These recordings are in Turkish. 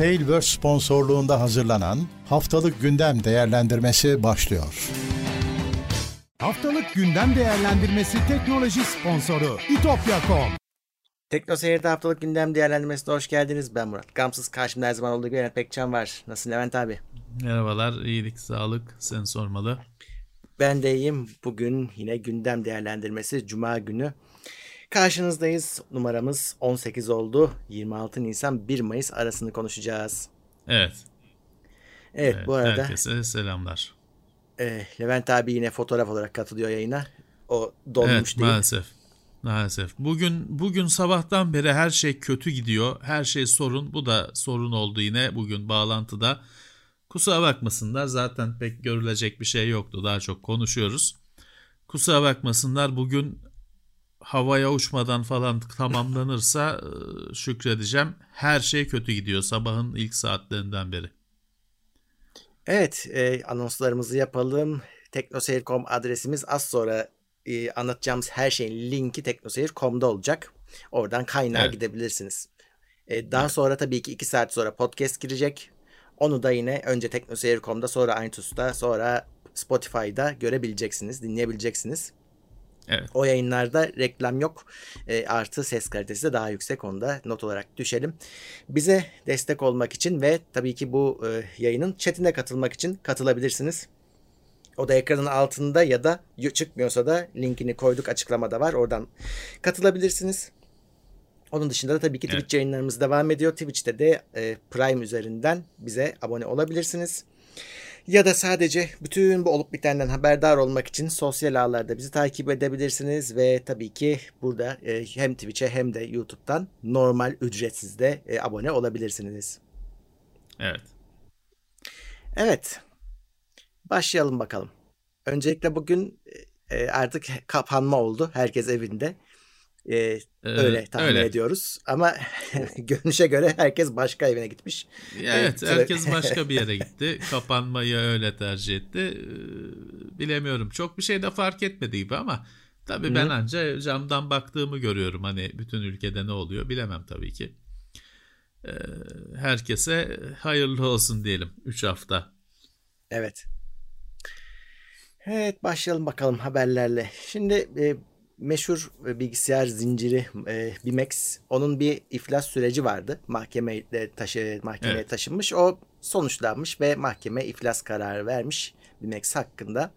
Tailverse sponsorluğunda hazırlanan Haftalık Gündem Değerlendirmesi başlıyor. Haftalık Gündem Değerlendirmesi teknoloji sponsoru itopya.com Tekno Seyir'de haftalık gündem değerlendirmesine hoş geldiniz. Ben Murat. Gamsız karşımda her zaman olduğu gibi Levent Pekcan var. Nasılsın Levent abi? Merhabalar, iyilik, sağlık. Sen sormalı. Ben de iyiyim. Bugün yine gündem değerlendirmesi Cuma günü. Karşınızdayız. Numaramız 18 oldu. 26 Nisan 1 Mayıs arasını konuşacağız. Evet. Evet, evet bu arada. Herkese selamlar. E, Levent abi yine fotoğraf olarak katılıyor yayına. O dolmuş evet, değil. Maalesef. Maalesef. Bugün bugün sabahtan beri her şey kötü gidiyor. Her şey sorun. Bu da sorun oldu yine bugün bağlantıda. Kusura bakmasınlar. Zaten pek görülecek bir şey yoktu. Daha çok konuşuyoruz. Kusura bakmasınlar. Bugün havaya uçmadan falan tamamlanırsa e, şükredeceğim. Her şey kötü gidiyor sabahın ilk saatlerinden beri. Evet, e, anonslarımızı yapalım. Teknoseyir.com adresimiz az sonra e, anlatacağımız her şeyin linki teknoseyir.com'da olacak. Oradan kaynağa evet. gidebilirsiniz. E, daha evet. sonra tabii ki 2 saat sonra podcast girecek. Onu da yine önce teknoseyir.com'da sonra iTunes'ta sonra Spotify'da görebileceksiniz, dinleyebileceksiniz. Evet. O yayınlarda reklam yok. E, artı ses kalitesi de daha yüksek. Onu da not olarak düşelim. Bize destek olmak için ve tabii ki bu e, yayının chatine katılmak için katılabilirsiniz. O da ekranın altında ya da çıkmıyorsa da linkini koyduk açıklamada var. Oradan katılabilirsiniz. Onun dışında da tabii ki Twitch evet. yayınlarımız devam ediyor. Twitch'te de e, Prime üzerinden bize abone olabilirsiniz. Ya da sadece bütün bu olup bitenden haberdar olmak için sosyal ağlarda bizi takip edebilirsiniz ve tabii ki burada e, hem Twitch'e hem de YouTube'dan normal ücretsiz de e, abone olabilirsiniz. Evet. Evet. Başlayalım bakalım. Öncelikle bugün e, artık kapanma oldu. Herkes evinde. Ee, ee, öyle tahmin öyle. ediyoruz. Ama görünüşe göre herkes başka evine gitmiş. Evet, herkes başka bir yere gitti. Kapanmayı öyle tercih etti. Bilemiyorum. Çok bir şey de fark etmedi gibi ama tabii Hı. ben anca camdan baktığımı görüyorum. Hani bütün ülkede ne oluyor bilemem tabii ki. Herkese hayırlı olsun diyelim 3 hafta. Evet. Evet başlayalım bakalım haberlerle. Şimdi e, meşhur bilgisayar zinciri e, Bimex onun bir iflas süreci vardı. Mahkemeye taşı mahkemeye evet. taşınmış. O sonuçlanmış ve mahkeme iflas kararı vermiş Bimex hakkında.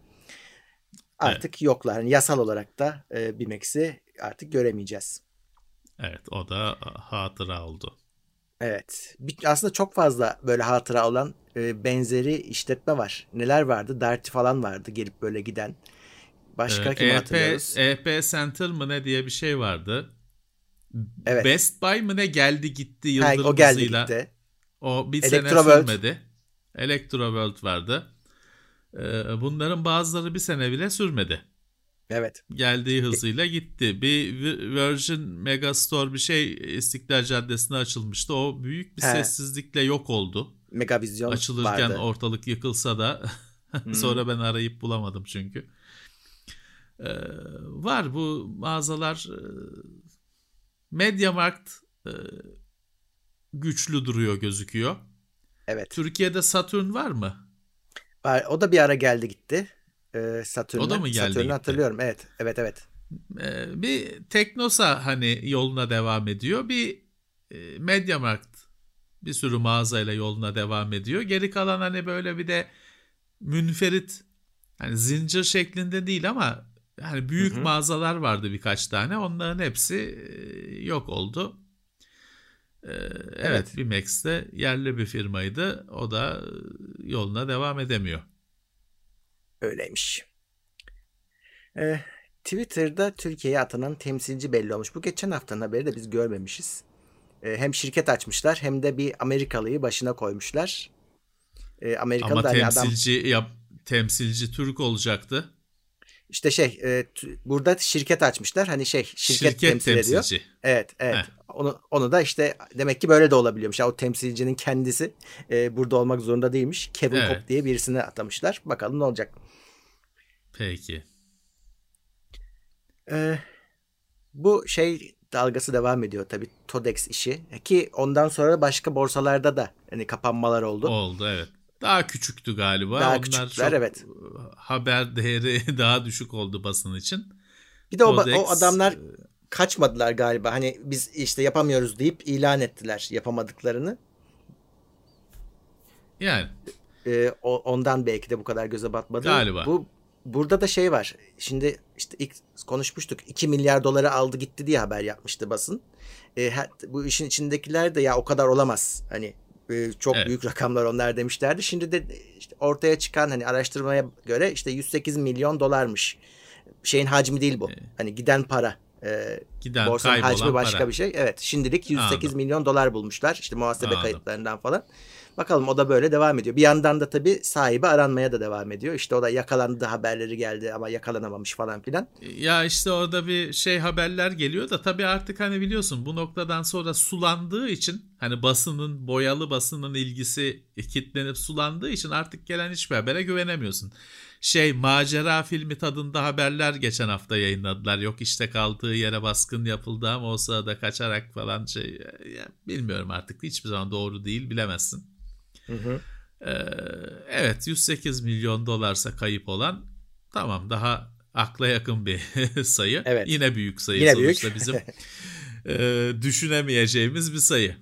Artık evet. yoklar. Yani yasal olarak da e, Bimex'i artık göremeyeceğiz. Evet, o da hatıra oldu. Evet. Aslında çok fazla böyle hatıra olan e, benzeri işletme var. Neler vardı? Darty falan vardı gelip böyle giden. Başka ee, kimi EP, hatırlıyoruz? EP Center mı ne diye bir şey vardı. Evet. Best Buy mı ne geldi gitti yıldırım o geldi hızıyla. gitti. O bir Electro sene sürmedi. Electro World vardı. Ee, bunların bazıları bir sene bile sürmedi. Evet. Geldiği hızıyla gitti. Bir Virgin Megastore bir şey İstiklal Caddesi'ne açılmıştı. O büyük bir He. sessizlikle yok oldu. Megavizyon Açılırken vardı. ortalık yıkılsa da sonra ben arayıp bulamadım çünkü. Ee, var bu mağazalar e, Mediamarkt e, güçlü duruyor gözüküyor. Evet. Türkiye'de Saturn var mı? Var. O da bir ara geldi gitti. Ee, Satürn'e. O da mı geldi Satürn'ü hatırlıyorum. Evet. Evet evet. Ee, bir Teknosa hani yoluna devam ediyor. Bir e, Mediamarkt bir sürü mağazayla yoluna devam ediyor. Geri kalan hani böyle bir de münferit hani zincir şeklinde değil ama hani büyük hı hı. mağazalar vardı birkaç tane. Onların hepsi e, yok oldu. Ee, evet, evet Bimex de yerli bir firmaydı. O da yoluna devam edemiyor. Öyleymiş. Ee, Twitter'da Türkiye'ye atanan temsilci belli olmuş. Bu geçen haftanın haberi de biz görmemişiz. Ee, hem şirket açmışlar hem de bir Amerikalıyı başına koymuşlar. Ee, Amerikalı Ama temsilci adam... yap, temsilci Türk olacaktı. İşte şey e, burada şirket açmışlar. Hani şey şirket, şirket temsil temsilci. ediyor. Evet evet. Heh. Onu, onu da işte demek ki böyle de olabiliyormuş. Ya, o temsilcinin kendisi e, burada olmak zorunda değilmiş. Kevin evet. Cook diye birisini atamışlar. Bakalım ne olacak. Peki. Ee, bu şey dalgası devam ediyor tabii Todex işi. Ki ondan sonra başka borsalarda da hani kapanmalar oldu. Oldu evet. Daha küçüktü galiba. Daha Onlar küçüktüler, çok, evet. Haber değeri daha düşük oldu basın için. Bir de o, Todex, o adamlar kaçmadılar galiba. Hani biz işte yapamıyoruz deyip ilan ettiler yapamadıklarını. Yani Ee, o, ondan belki de bu kadar göze batmadı. Galiba. Bu burada da şey var. Şimdi işte ilk konuşmuştuk. 2 milyar doları aldı gitti diye haber yapmıştı basın. Ee, her- bu işin içindekiler de ya o kadar olamaz. Hani e, çok Evet. büyük rakamlar onlar demişlerdi. Şimdi de işte ortaya çıkan hani araştırmaya göre işte 108 milyon dolarmış. Şeyin hacmi değil bu. Hani giden para. Ee, giden Borsanın hacmi başka para. bir şey. Evet şimdilik 108 Anladım. milyon dolar bulmuşlar. İşte muhasebe Anladım. kayıtlarından falan. Bakalım o da böyle devam ediyor. Bir yandan da tabii sahibi aranmaya da devam ediyor. İşte o da yakalandı haberleri geldi ama yakalanamamış falan filan. Ya işte orada bir şey haberler geliyor da tabii artık hani biliyorsun bu noktadan sonra sulandığı için hani basının boyalı basının ilgisi kitlenip sulandığı için artık gelen hiçbir habere güvenemiyorsun. Şey macera filmi tadında haberler geçen hafta yayınladılar. Yok işte kaldığı yere baskın yapıldı ama o sırada kaçarak falan şey ya bilmiyorum artık hiçbir zaman doğru değil bilemezsin. Hı hı. Ee, evet 108 milyon dolarsa kayıp olan tamam daha akla yakın bir sayı. Evet. Yine büyük sayı Yine sonuçta büyük. bizim e, düşünemeyeceğimiz bir sayı.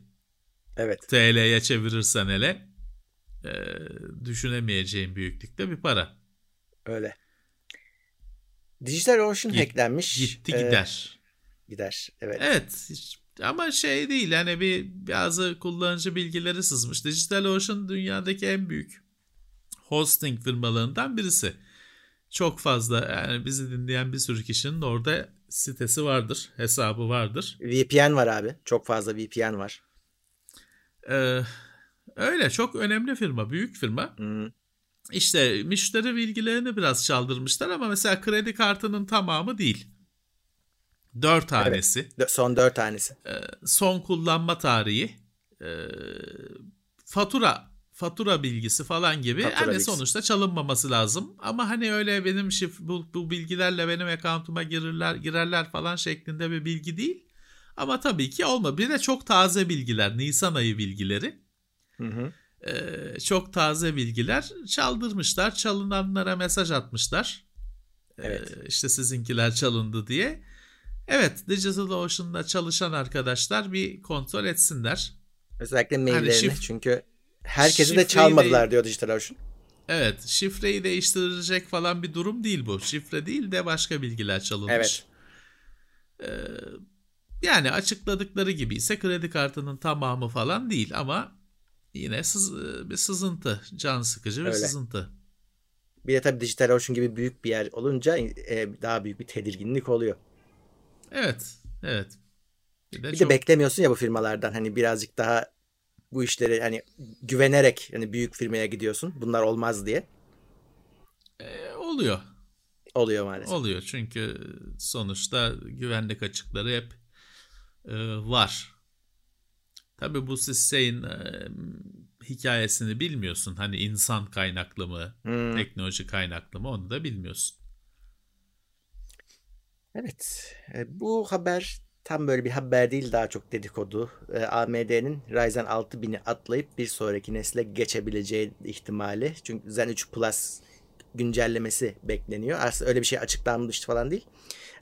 Evet. TL'ye çevirirsen hele e, düşünemeyeceğin büyüklükte bir para. Öyle. Dijital Ocean Git- hacklenmiş. Gitti Ee, gider. gider. Evet. Evet hiç- ama şey değil hani bir bazı kullanıcı bilgileri sızmış. DigitalOcean dünyadaki en büyük hosting firmalarından birisi. Çok fazla yani bizi dinleyen bir sürü kişinin orada sitesi vardır, hesabı vardır. VPN var abi. Çok fazla VPN var. Ee, öyle çok önemli firma, büyük firma. Hı. İşte müşteri bilgilerini biraz çaldırmışlar ama mesela kredi kartının tamamı değil. Dört tanesi. Dö- Son dört tanesi. son kullanma tarihi, e, fatura fatura bilgisi falan gibi Fatura hani bilgisi. sonuçta çalınmaması lazım. Ama hani öyle benim şif bu, bu bilgilerle benim account'uma girerler girerler falan şeklinde bir bilgi değil. Ama tabii ki olma. Bir de çok taze bilgiler, Nisan ayı bilgileri. Hı hı. E, çok taze bilgiler çaldırmışlar. Çalınanlara mesaj atmışlar. E, Evet. işte sizinkiler çalındı diye. Evet, DigitalOcean'da çalışan arkadaşlar bir kontrol etsinler. Özellikle maillerini. şif- Çünkü herkesi de çalmadılar de- diyor Dijital Ocean. Evet, şifreyi değiştirecek falan bir durum değil bu. Şifre değil de başka bilgiler çalınmış. Evet. Ee, yani açıkladıkları gibi ise kredi kartının tamamı falan değil ama yine sız, bir sızıntı, can sıkıcı bir Öyle. sızıntı. Bir de tabii Dijital Ocean gibi büyük bir yer olunca e, daha büyük bir tedirginlik oluyor. Evet, evet. Bir de, Bir çok, de beklemiyorsun ya bu firmalardan hani birazcık daha bu işleri hani güvenerek hani büyük firmaya gidiyorsun. Bunlar olmaz diye. e, oluyor. Oluyor maalesef. Oluyor çünkü sonuçta güvenlik açıkları hep e, var. Tabii bu siz şeyin e, hikayesini bilmiyorsun. Hani insan kaynaklı mı, Hmm. teknoloji kaynaklı mı onu da bilmiyorsun. Evet. E, bu haber tam böyle bir haber değil daha çok dedikodu. E, AMD'nin Ryzen 6000'i atlayıp bir sonraki nesle geçebileceği ihtimali. Çünkü Zen 3 Plus güncellemesi bekleniyor. Aslında öyle bir şey açıklanmıştı falan değil.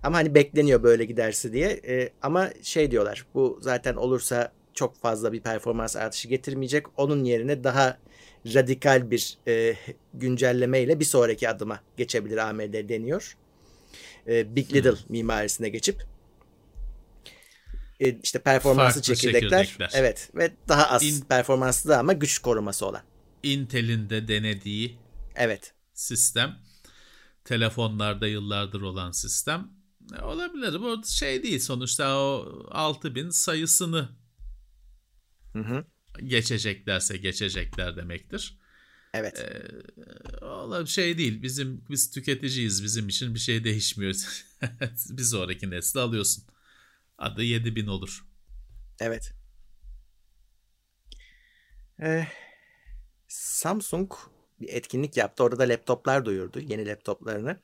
Ama hani bekleniyor böyle giderse diye. E, ama şey diyorlar. Bu zaten olursa çok fazla bir performans artışı getirmeyecek. Onun yerine daha radikal bir e, güncellemeyle bir sonraki adıma geçebilir AMD deniyor e, Big Little mimarisine geçip e, işte performanslı çekirdekler, çekirdekler. evet ve daha az İn- performanslı ama güç koruması olan. Intel'in de denediği Evet. sistem, telefonlarda yıllardır olan sistem e, olabilir. Bu şey değil sonuçta o 6000 sayısını Hı hı. geçeceklerse geçecekler demektir. Evet. Ee, Ola şey değil. Bizim biz tüketiciyiz. Bizim için bir şey değişmiyor. bir sonraki nesli alıyorsun. Adı 7000 olur. Evet. Eh, Samsung bir etkinlik yaptı. Orada da laptoplar duyurdu. Yeni laptoplarını.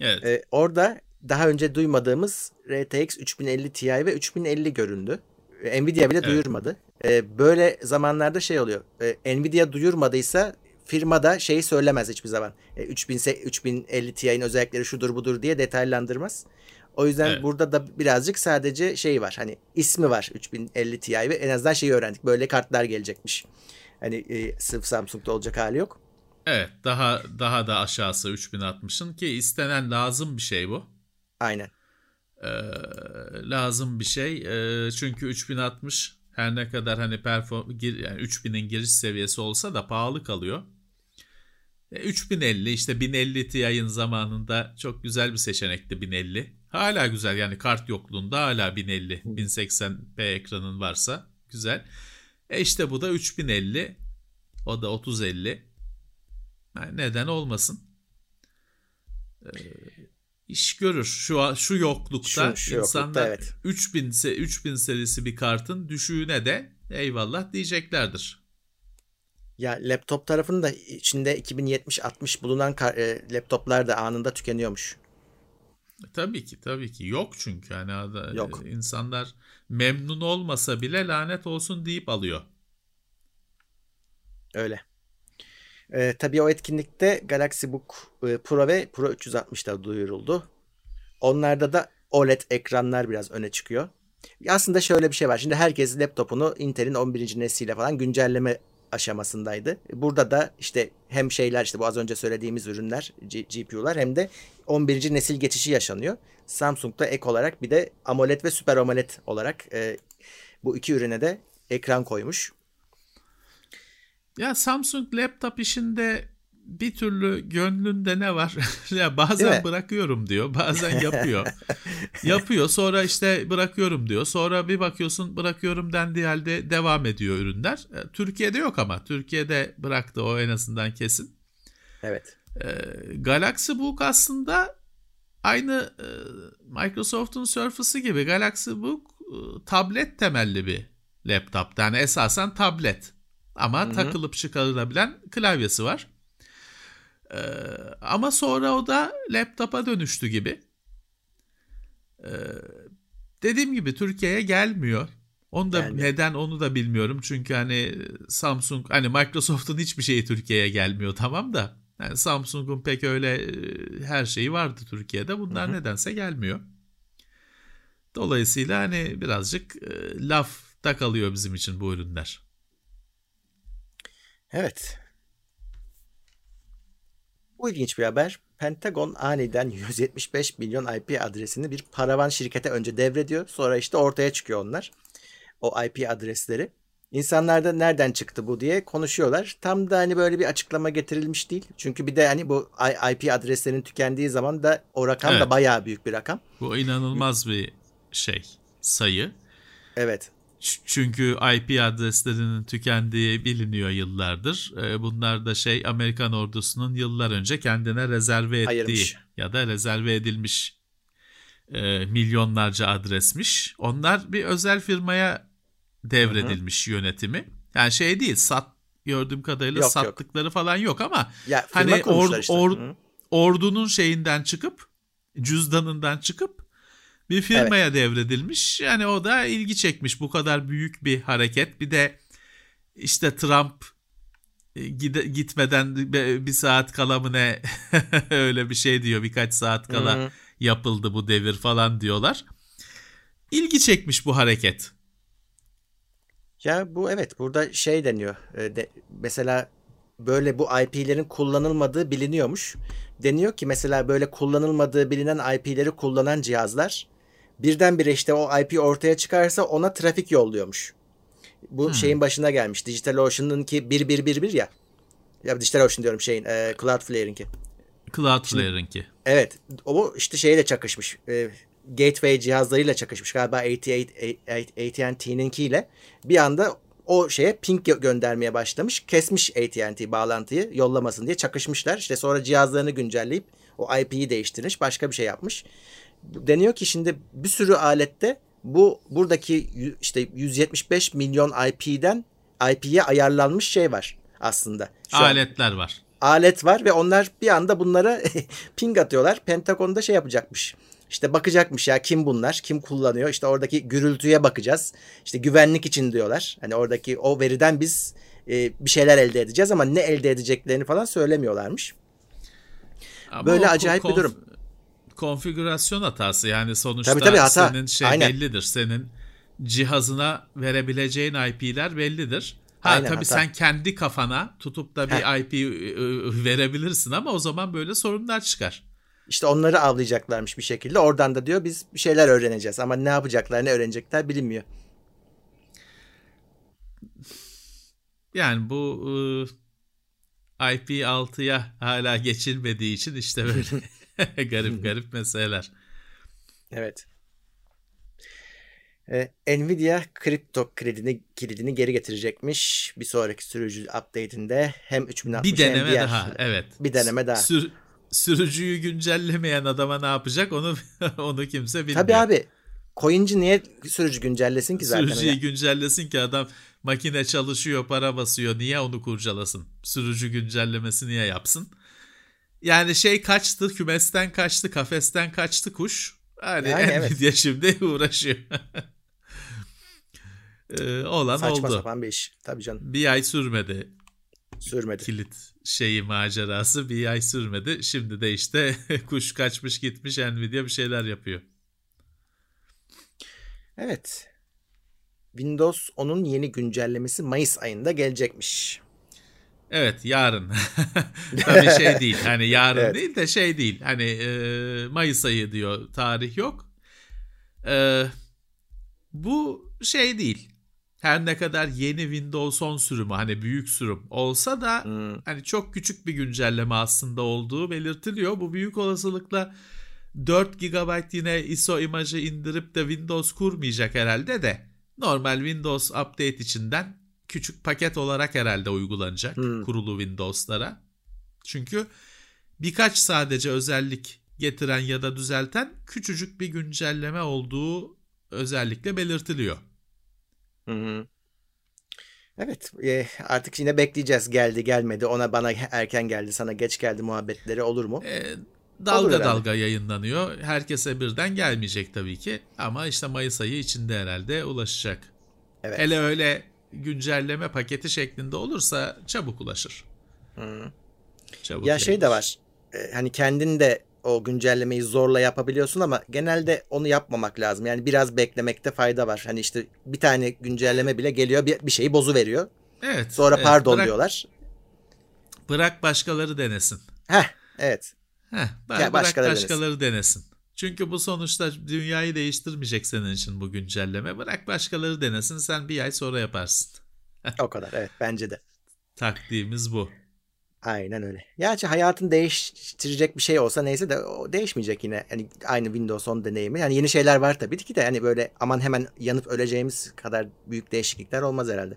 Evet. Ee, orada daha önce duymadığımız RTX 3050 Ti ve 3050 göründü. Nvidia bile Evet. duyurmadı. E, böyle zamanlarda şey oluyor. E, Nvidia duyurmadıysa firma da şeyi söylemez hiçbir zaman. E, 3000 se- 3050 Ti'nin özellikleri şudur budur diye detaylandırmaz. O yüzden Evet. burada da birazcık sadece şey var. Hani ismi var 3050 Ti ve en azından şeyi öğrendik. Böyle kartlar gelecekmiş. Hani e, sırf Samsung'da olacak hali yok. Evet daha daha da aşağısı 3060'ın ki istenen lazım bir şey bu. Aynen. Ee, lazım bir şey. Ee, çünkü 3060 her ne kadar hani perform gir, yani 3000'in giriş seviyesi olsa da pahalı kalıyor. E, 3050 işte 1050 Ti'nin zamanında çok güzel bir seçenekti 1050. Hala güzel yani kart yokluğunda hala 1050 1080p ekranın varsa güzel. E işte bu da 3050 o da 3050. Yani neden olmasın? Ee, iş görür. Şu an- şu yoklukta Şu- şu yoklukta, insanlar evet. 3000 se 3000 serisi bir kartın düşüğüne de eyvallah diyeceklerdir. Ya laptop tarafının da içinde 2070-60 bulunan e, laptoplar da anında tükeniyormuş. E, Tabii ki tabii ki yok çünkü hani ada- Yok. insanlar memnun olmasa bile lanet olsun deyip alıyor. Öyle. Ee, tabii o etkinlikte Galaxy Book e, Pro ve Pro 360 da duyuruldu. Onlarda da OLED ekranlar biraz öne çıkıyor. Aslında şöyle bir şey var. Şimdi herkes laptopunu Intel'in 11. nesliyle falan güncelleme aşamasındaydı. Burada da işte hem şeyler işte bu az önce söylediğimiz ürünler GPU'lar hem de 11. nesil geçişi yaşanıyor. Samsung'da ek olarak bir de AMOLED ve Super AMOLED olarak e, bu iki ürüne de ekran koymuş. Ya Samsung laptop işinde bir türlü gönlünde ne var? ya bazen bırakıyorum diyor, bazen yapıyor. yapıyor, sonra işte bırakıyorum diyor. Sonra bir bakıyorsun bırakıyorum dendiği halde devam ediyor ürünler. E, Türkiye'de yok ama. Türkiye'de bıraktı o en azından kesin. Evet. E, Galaxy Book aslında aynı e, Microsoft'un Surface'ı gibi Galaxy Book e, tablet temelli bir laptop. Yani esasen tablet. Ama Hı hı. takılıp çıkarılabilen klavyesi var. E, ama sonra o da laptopa dönüştü gibi. E, dediğim gibi Türkiye'ye gelmiyor. Onu da Gelmiyor. neden onu da bilmiyorum. Çünkü hani Samsung hani Microsoft'un hiçbir şeyi Türkiye'ye gelmiyor tamam da. Yani Samsung'un pek öyle e, her şeyi vardı Türkiye'de. Bunlar Hı hı. nedense gelmiyor. Dolayısıyla hani birazcık e, lafta kalıyor bizim için bu ürünler. Evet. Bu ilginç bir haber. Pentagon aniden 175 milyon IP adresini bir paravan şirkete önce devrediyor. Sonra işte ortaya çıkıyor onlar. O IP adresleri. İnsanlar da nereden çıktı bu diye konuşuyorlar. Tam da hani böyle bir açıklama getirilmiş değil. Çünkü bir de hani bu IP adreslerinin tükendiği zaman da o rakam da Evet. bayağı büyük bir rakam. Bu inanılmaz bir şey sayı. Evet. Çünkü IP adreslerinin tükendiği biliniyor yıllardır. Ee, Bunlar da şey Amerikan ordusunun yıllar önce kendine rezerve ettiği Ayırmış. ya da rezerve edilmiş e, milyonlarca adresmiş. Onlar bir özel firmaya devredilmiş yönetimi. Yani şey değil sat gördüğüm kadarıyla Yok, yok. sattıkları falan yok ama Ya Hani or- işte. or- Hı. ordunun şeyinden çıkıp cüzdanından çıkıp bir firmaya devredilmiş. Yani o da ilgi çekmiş bu kadar büyük bir hareket. Bir de işte Trump e, gide, gitmeden bir saat kala mı ne öyle bir şey diyor. Birkaç saat kala Hı. yapıldı bu devir falan diyorlar. İlgi çekmiş bu hareket. Ya bu evet burada şey deniyor. E, de, mesela böyle bu IP'lerin kullanılmadığı biliniyormuş. Deniyor ki mesela böyle kullanılmadığı bilinen IP'leri kullanan cihazlar birdenbire işte o IP ortaya çıkarsa ona trafik yolluyormuş. Bu Hmm. şeyin başına gelmiş. DigitalOcean'ınki 1111 ya. Ya DigitalOcean diyorum şeyin e, Cloudflare'inki. Cloudflare'ınki. Evet. O işte şeyle çakışmış. E, gateway cihazlarıyla çakışmış. Galiba AT&T'ninkiyle. Bir anda o şeye ping gö- göndermeye başlamış. Kesmiş AT&T bağlantıyı yollamasın diye çakışmışlar. İşte sonra cihazlarını güncelleyip o IP'yi değiştirmiş. Başka bir şey yapmış. Deniyor ki şimdi bir sürü alette bu buradaki işte 175 milyon IP'den IP'ye ayarlanmış şey var aslında. Şu an Aletler var. alet var ve onlar bir anda bunlara ping atıyorlar. Pentagon'da şey yapacakmış. İşte bakacakmış ya kim bunlar, kim kullanıyor. İşte oradaki gürültüye bakacağız. İşte güvenlik için diyorlar. Hani oradaki o veriden biz e, bir şeyler elde edeceğiz ama ne elde edeceklerini falan söylemiyorlarmış. Ama Böyle acayip bir konf- durum. Konfigürasyon hatası yani sonuçta Tabii, tabii, hata. senin şey Aynen. bellidir. Senin cihazına verebileceğin IP'ler bellidir. Ha Aynen, tabii hata. sen kendi kafana tutup da bir IP ı, verebilirsin ama o zaman böyle sorunlar çıkar. İşte onları avlayacaklarmış bir şekilde. Oradan da diyor biz bir şeyler öğreneceğiz. Ama ne yapacaklar, ne öğrenecekler bilinmiyor. Yani bu ı, IP6'ya hala geçilmediği için işte böyle garip garip meseleler. Evet. Ee, Nvidia kripto kredini kilidini geri getirecekmiş. Bir sonraki sürücü update'inde hem 3060 Bir deneme hem diğer- daha evet. Bir deneme daha. Sür- sürücüyü güncellemeyen adama ne yapacak onu onu kimse bilmiyor. Tabii abi. Coinci niye sürücü güncellesin ki zaten? Sürücüyü Hani- güncellesin ki adam makine çalışıyor, para basıyor. Niye onu kurcalasın? Sürücü güncellemesi niye yapsın? Yani şey kaçtı, kümesten kaçtı, kafesten kaçtı kuş. Hani Yani evet. Nvidia şimdi uğraşıyor. Ee, olan Saçma oldu. sapan bir iş. Tabii canım. Bir ay sürmedi Sürmedi. kilit şeyi macerası. Bir ay sürmedi. Şimdi de işte kuş kaçmış gitmiş Nvidia bir şeyler yapıyor. Evet. Windows 10'un yeni güncellemesi Mayıs ayında gelecekmiş. Evet yarın. Tabii şey değil. Hani yarın Evet. değil de şey değil. Hani e, Mayıs ayı diyor. Tarih yok. E, bu şey değil. Her ne kadar yeni Windows 10 sürümü hani büyük sürüm olsa da Hmm. hani çok küçük bir güncelleme aslında olduğu belirtiliyor. Bu büyük olasılıkla 4 GB yine ISO imajı indirip de Windows kurmayacak herhalde de normal Windows Update içinden küçük paket olarak herhalde uygulanacak Hmm. kurulu Windows'lara. Çünkü birkaç sadece özellik getiren ya da düzelten küçücük bir güncelleme olduğu özellikle belirtiliyor. Hı hı. Evet e, artık yine bekleyeceğiz geldi gelmedi ona bana erken geldi sana geç geldi muhabbetleri olur mu? E, Olur dalga herhalde. dalga yayınlanıyor. Herkese birden gelmeyecek tabii ki. Ama işte Mayıs ayı içinde herhalde ulaşacak. Evet. Hele öyle güncelleme paketi şeklinde olursa çabuk ulaşır. Hı. Çabuk Ya şey de yayılır. var e, hani kendin de o güncellemeyi zorla yapabiliyorsun ama genelde onu yapmamak lazım. Yani biraz beklemekte fayda var. Hani işte bir tane güncelleme bile geliyor bir, bir şeyi bozu veriyor. Evet. Sonra evet. pardon Bırak- diyorlar. Bırak başkaları denesin. Heh evet. Heh, bırak, Ya bırak başkaları başkaları, denesin. Çünkü bu sonuçta dünyayı değiştirmeyecek senin için bu güncelleme. Bırak başkaları denesin sen bir ay sonra yaparsın. O kadar evet bence de. Taktiğimiz bu. Aynen öyle. Gerçi hayatın değiştirecek bir şey olsa neyse de o değişmeyecek yine. Hani aynı Windows 10 deneyimi. Yani yeni şeyler var tabii ki de hani böyle aman hemen yanıp öleceğimiz kadar büyük değişiklikler olmaz herhalde.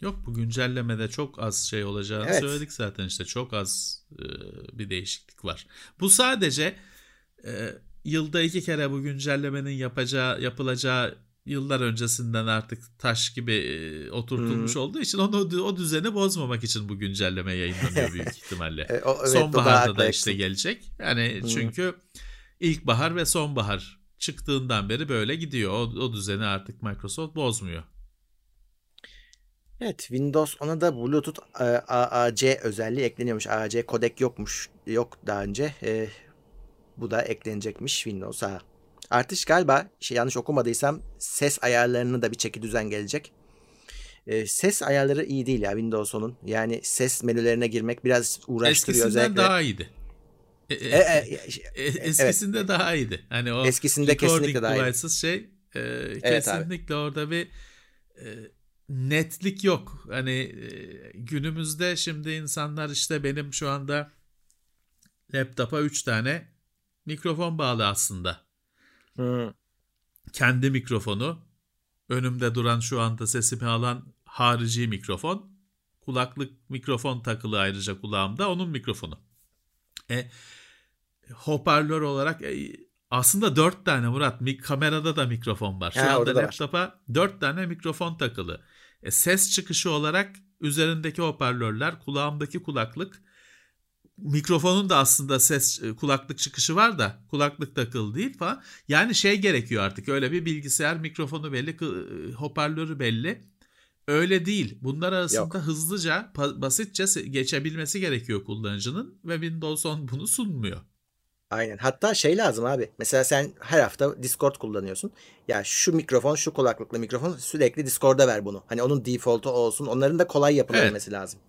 Yok bu güncellemede çok az şey olacağını Evet. söyledik zaten işte çok az e, bir değişiklik var. Bu sadece e, yılda iki kere bu güncellemenin yapacağı yapılacağı yıllar öncesinden artık taş gibi e, oturtulmuş olduğu için onu o düzeni bozmamak için bu güncelleme yayınlanıyor büyük ihtimalle. E, o, evet, Sonbaharda da işte gelecek. Yani Hı. çünkü ilkbahar ve sonbahar çıktığından beri böyle gidiyor. O, o düzeni artık Microsoft bozmuyor. Evet Windows 10'a da Bluetooth e, AAC özelliği ekleniyormuş. AAC kodek yokmuş. Yok daha önce. E, bu da eklenecekmiş Windows'a. Artış galiba şey, yanlış okumadıysam ses ayarlarını da bir çeki düzen gelecek. E, ses ayarları iyi değil ya Windows 10'un. Yani ses menülerine girmek biraz uğraştırıyor Eskisinden özellikle. daha iyiydi. E, e, E, e, e, eskisinde daha iyiydi. Hani o Eskisinde kesinlikle daha iyiydi. şey e, abi. kesinlikle orada bir e, netlik yok. Hani e, günümüzde şimdi insanlar işte benim şu anda laptopa 3 tane mikrofon bağlı aslında. Hı, Kendi mikrofonu, önümde duran şu anda sesimi alan harici mikrofon, kulaklık mikrofon takılı ayrıca kulağımda onun mikrofonu. E, hoparlör olarak e, aslında dört tane Murat mi, kamerada da mikrofon var. Şu Ha, anda laptopa dört tane mikrofon takılı. E, ses çıkışı olarak üzerindeki hoparlörler, kulağımdaki kulaklık mikrofonun da aslında ses e, kulaklık çıkışı var da kulaklık takılı değil falan. Yani şey gerekiyor artık öyle bir bilgisayar mikrofonu belli kı- hoparlörü belli. Öyle değil. Bunlar arasında Yok. hızlıca basitçe geçebilmesi gerekiyor kullanıcının ve Windows 10 bunu sunmuyor. Aynen. Hatta şey lazım abi. Mesela sen her hafta Discord kullanıyorsun. Ya şu mikrofon, şu kulaklıklı mikrofon sürekli Discord'a ver bunu. Hani onun default'u olsun. Onların da kolay yapılabilmesi lazım.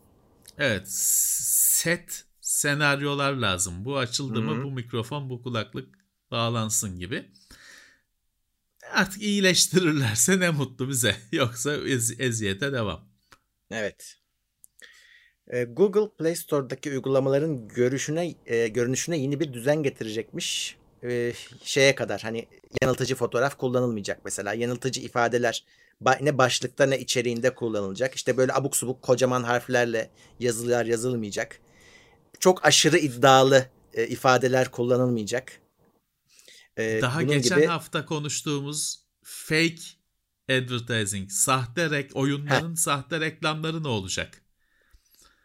Evet, set senaryolar lazım. Bu açıldı Hı mı bu mikrofon, bu kulaklık bağlansın gibi. Artık iyileştirirlerse ne mutlu bize. Yoksa ez- eziyete devam. Evet. Ee, Google Play Store'daki uygulamaların görüşüne e, görünüşüne yeni bir düzen getirecekmiş. Ee, şeye kadar hani yanıltıcı fotoğraf kullanılmayacak mesela. Yanıltıcı ifadeler ne başlıkta ne içeriğinde kullanılacak. İşte böyle abuk subuk kocaman harflerle yazılar yazılmayacak. Çok aşırı iddialı e, ifadeler kullanılmayacak. Ee, Daha bunun geçen gibi hafta konuştuğumuz fake advertising, sahte rek oyunların sahte reklamları ne olacak?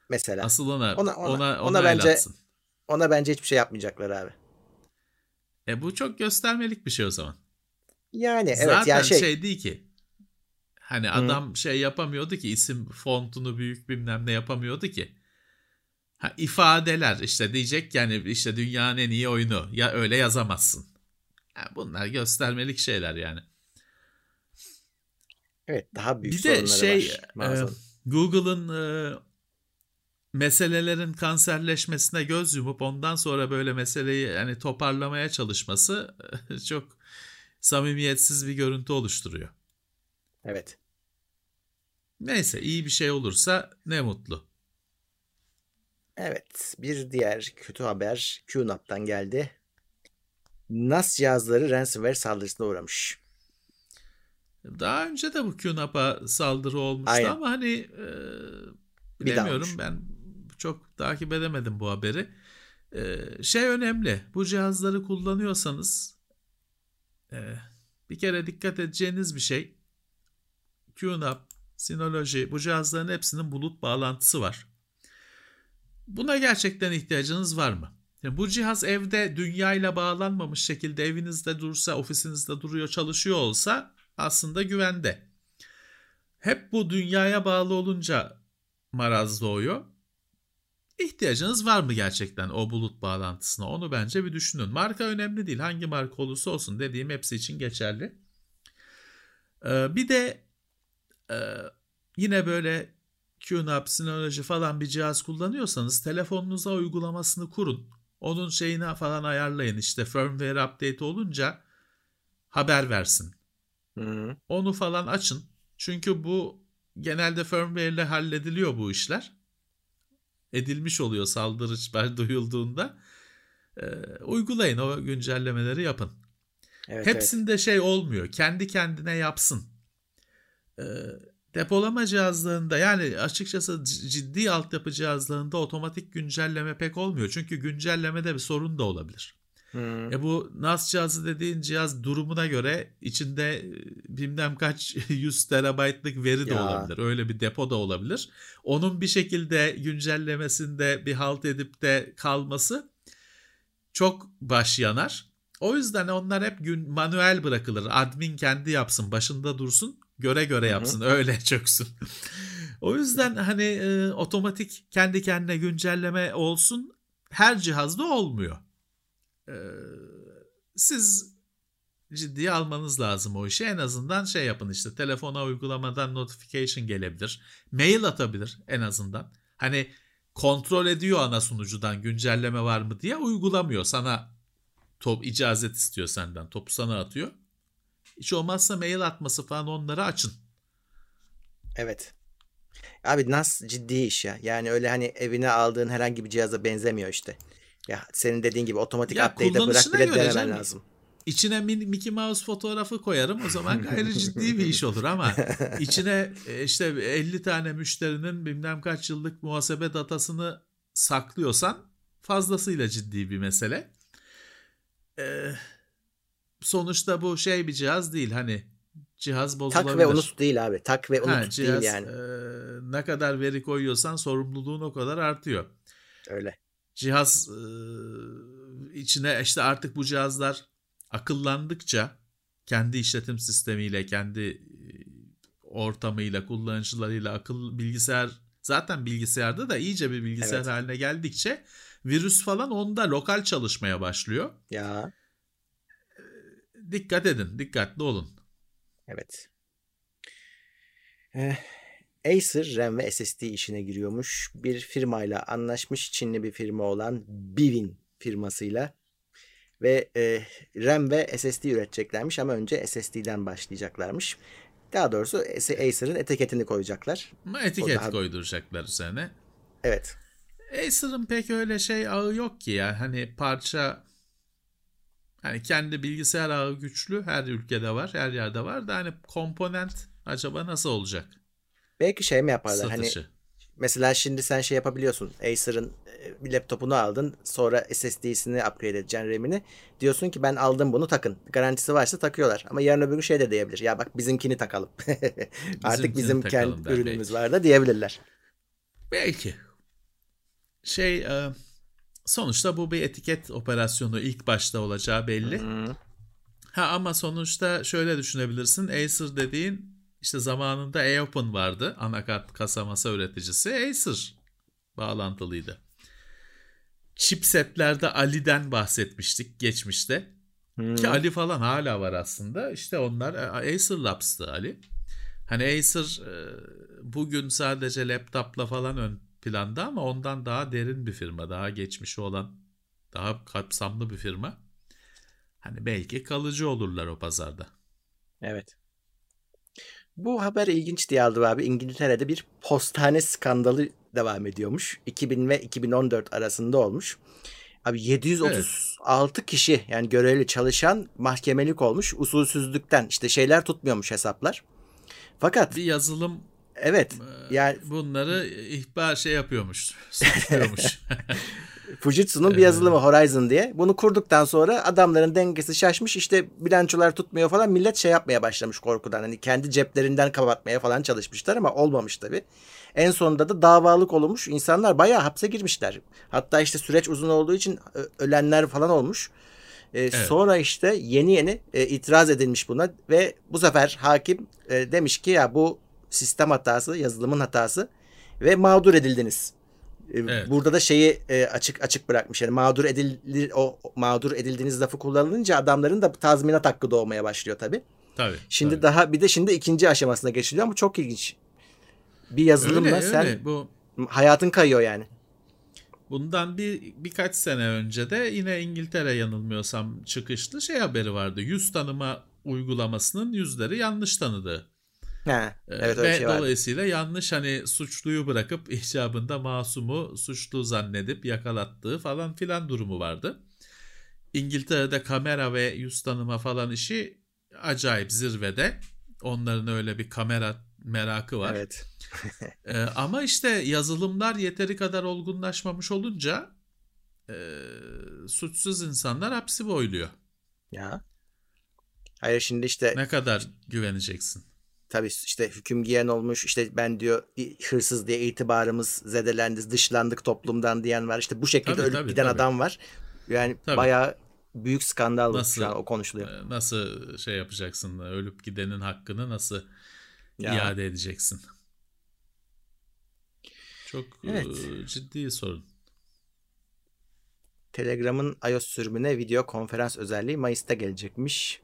mesela Asıl ona Ona- ona ona- ona, bence- atsın. ona bence hiçbir şey yapmayacaklar abi. E bu çok göstermelik bir şey o zaman. Yani evet Zaten ya şey, şey... değil ki. Hani adam şey yapamıyordu ki isim fontunu büyük bilmem ne yapamıyordu ki. Ha, ifadeler işte diyecek yani işte dünyanın en iyi oyunu ya öyle yazamazsın. Ha, bunlar göstermelik şeyler yani. evet daha büyük Bir de şey var e. Google'ın e, meselelerin kanserleşmesine göz yumup ondan sonra böyle meseleyi yani toparlamaya çalışması e, çok samimiyetsiz bir görüntü oluşturuyor. Evet. Neyse iyi bir şey olursa ne mutlu. Evet, bir diğer kötü haber QNAP'tan geldi. NAS cihazları ransomware saldırısına uğramış. Daha önce de bu QNAP'a saldırı olmuştu Aynen. ama hani e, bilemiyorum ben çok takip edemedim bu haberi. E, şey önemli bu cihazları kullanıyorsanız e, bir kere dikkat edeceğiniz bir şey QNAP, Synology bu cihazların hepsinin bulut bağlantısı var. Buna gerçekten ihtiyacınız var mı? Yani bu cihaz evde dünyayla bağlanmamış şekilde evinizde dursa, ofisinizde duruyor, çalışıyor olsa aslında güvende. Hep bu dünyaya bağlı olunca maraz doğuyor. İhtiyacınız var mı gerçekten o bulut bağlantısına? Onu bence bir düşünün. Marka önemli değil. Hangi marka olursa olsun dediğim hepsi için geçerli. Ee, bir de e, yine böyle QNAP, Synology falan bir cihaz kullanıyorsanız telefonunuza uygulamasını kurun. Onun şeyini falan ayarlayın. İşte firmware update olunca haber versin. Hı. Onu falan açın. Çünkü bu genelde firmware ile hallediliyor bu işler. Edilmiş oluyor saldırı duyulduğunda. Ee, uygulayın o güncellemeleri yapın. Evet, evet. Hepsinde şey olmuyor. Kendi kendine yapsın. Ee, depolama cihazlarında yani açıkçası ciddi altyapı cihazlarında otomatik güncelleme pek olmuyor. Çünkü güncellemede bir sorun da olabilir. Hı. E bu NAS cihazı dediğin cihaz durumuna göre içinde e, bilmem kaç 100 terabaytlık veri de Ya. olabilir. Öyle bir depo da olabilir. Onun bir şekilde güncellemesinde bir halt edip de kalması çok baş yanar. O yüzden onlar hep gün manuel bırakılır. Admin kendi yapsın, başında dursun, göre göre yapsın, öyle çöksün. o yüzden hani e, otomatik kendi kendine güncelleme olsun her cihazda olmuyor. Ee, siz ciddiye almanız lazım o işi. En azından şey yapın işte telefona uygulamadan notification gelebilir. Mail atabilir en azından. Hani kontrol ediyor ana sunucudan güncelleme var mı diye uygulamıyor. Sana top icazet istiyor senden. Topu sana atıyor. Hiç olmazsa mail atması falan onları açın. Evet. Abi NAS ciddi iş ya. Yani öyle hani evine aldığın herhangi bir cihaza benzemiyor işte. Ya senin dediğin gibi otomatik Ya update'e bırak bile denemen lazım. İçine Mickey Mouse fotoğrafı koyarım o zaman gayri ciddi bir iş olur ama içine e, işte 50 tane müşterinin bilmem kaç yıllık muhasebe datasını saklıyorsan fazlasıyla ciddi bir mesele. Ee, sonuçta bu şey bir cihaz değil hani cihaz bozulabilir. Tak ve unut değil abi. Tak ve unut Ha, değil cihaz, yani. e, ne kadar veri koyuyorsan sorumluluğun o kadar artıyor. Öyle. cihaz e, içine işte artık bu cihazlar akıllandıkça kendi işletim sistemiyle, kendi e, ortamıyla, kullanıcılarıyla akıl bilgisayar zaten bilgisayarda da iyice bir bilgisayar Evet. haline geldikçe virüs falan onda lokal çalışmaya başlıyor. Ya Dikkat edin, dikkatli olun. evet. Eh, Acer RAM ve SSD işine giriyormuş. Bir firmayla anlaşmış Çinli bir firma olan Bivin firmasıyla ve eh, RAM ve SSD üreteceklermiş ama önce SSD'den başlayacaklarmış. Daha doğrusu Acer'ın etiketini koyacaklar. Ama etiket daha- koyduracaklar üzerine. Evet. Acer'ın pek öyle şey ağı yok ki ya. Hani parça hani kendi bilgisayar ağı güçlü. Her ülkede var, her yerde var da hani komponent acaba nasıl olacak? Belki şey mi yaparlar? Hani Satışı. Mesela şimdi sen şey yapabiliyorsun. Acer'ın e, bir laptopunu aldın. Sonra SSD'sini upgrade edeceksin RAM'ini. Diyorsun ki ben aldım bunu takın. Garantisi varsa takıyorlar. Ama yarın öbür gün şey de diyebilir. Ya bak bizimkini takalım. Artık bizim kendi ürünümüz var da diyebilirler. Belki. Şey e, sonuçta bu bir etiket operasyonu ilk başta olacağı belli. Hı. Ha ama sonuçta şöyle düşünebilirsin. Acer dediğin işte zamanında Eopen vardı. Anakart kasa masa üreticisi. Acer bağlantılıydı. Chipsetlerde Ali'den bahsetmiştik geçmişte. Hı. Ki Ali falan hala var aslında. İşte onlar e, Acer Labs'tı Ali. Hani Acer e, bugün sadece laptopla falan ön planda ama ondan daha derin bir firma. Daha geçmişi olan, daha kapsamlı bir firma. Hani belki kalıcı olurlar o pazarda. Evet. Bu haber ilginç diye aldım abi. İngiltere'de bir postane skandalı devam ediyormuş. 2000 ve 2014 arasında olmuş. Abi 736 kişi yani görevli çalışan mahkemelik olmuş usulsüzlükten. işte şeyler tutmuyormuş hesaplar. Fakat Bir yazılım evet e, yani bunları ihbar şey yapıyormuş, suçluyormuş. Fujitsu'nun bir yazılımı Horizon diye. Bunu kurduktan sonra adamların dengesi şaşmış. işte bilançolar tutmuyor falan. Millet şey yapmaya başlamış korkudan. Hani kendi ceplerinden kapatmaya falan çalışmışlar ama olmamış tabii. En sonunda da davalık olmuş. İnsanlar bayağı hapse girmişler. Hatta işte süreç uzun olduğu için ölenler falan olmuş. Ee, Sonra işte yeni yeni e, itiraz edilmiş buna ve bu sefer hakim e, demiş ki ya bu sistem hatası, yazılımın hatası ve mağdur edildiniz. E, Evet. Burada da şeyi e, açık açık bırakmış. Yani mağdur edilir o mağdur edildiğiniz lafı kullanılınca adamların da tazminat hakkı doğmaya başlıyor tabii. Tabii. Şimdi tabii. daha bir de şimdi ikinci aşamasına geçiliyor ama çok ilginç. Bir yazılımla öyle, sen öyle. Bu hayatın kayıyor yani. Bundan bir birkaç sene önce de yine İngiltere yanılmıyorsam çıkışlı şey haberi vardı. Yüz tanıma uygulamasının yüzleri yanlış tanıdığı. Ha, Ee, evet Ve şey var. dolayısıyla yanlış hani suçluyu bırakıp icabında masumu suçlu zannedip yakalattığı falan filan durumu vardı. İngiltere'de kamera ve yüz tanıma falan işi acayip zirvede. Onların öyle bir kamera merakı var. Evet. Ee, ama işte yazılımlar yeteri kadar olgunlaşmamış olunca e, suçsuz insanlar hapsi boyluyor. Ya. Hayır şimdi işte Ne kadar güveneceksin? Tabii işte hüküm giyen olmuş işte ben diyor hırsız diye itibarımız zedelendi dışlandık toplumdan diyen var işte bu şekilde Tabii, ölüp tabii, giden tabii. adam var yani Tabii. bayağı büyük skandal Nasıl- şu an o konuşuluyor. Ee, Nasıl şey yapacaksın? Ölüp gidenin hakkını nasıl Ya. iade edeceksin? Çok Evet. e, ciddi sorun. Telegram'ın iOS sürümüne video konferans özelliği Mayıs'ta gelecekmiş.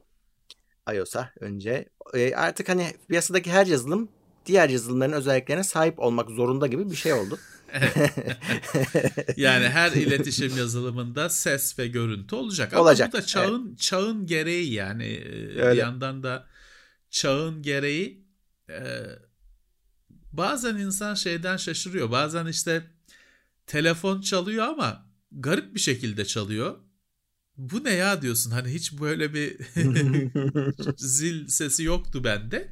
iOS'a önce. E, artık hani piyasadaki her yazılım diğer yazılımların özelliklerine sahip olmak zorunda gibi bir şey oldu. Yani her iletişim yazılımında ses ve görüntü olacak. Ama Olacak, bu da çağın çağın gereği yani e, bir Öyle. yandan da çağın gereği e, bazen insan şeyden şaşırıyor. Bazen işte telefon çalıyor ama garip bir şekilde çalıyor. Bu ne ya diyorsun hani hiç böyle bir zil sesi yoktu bende.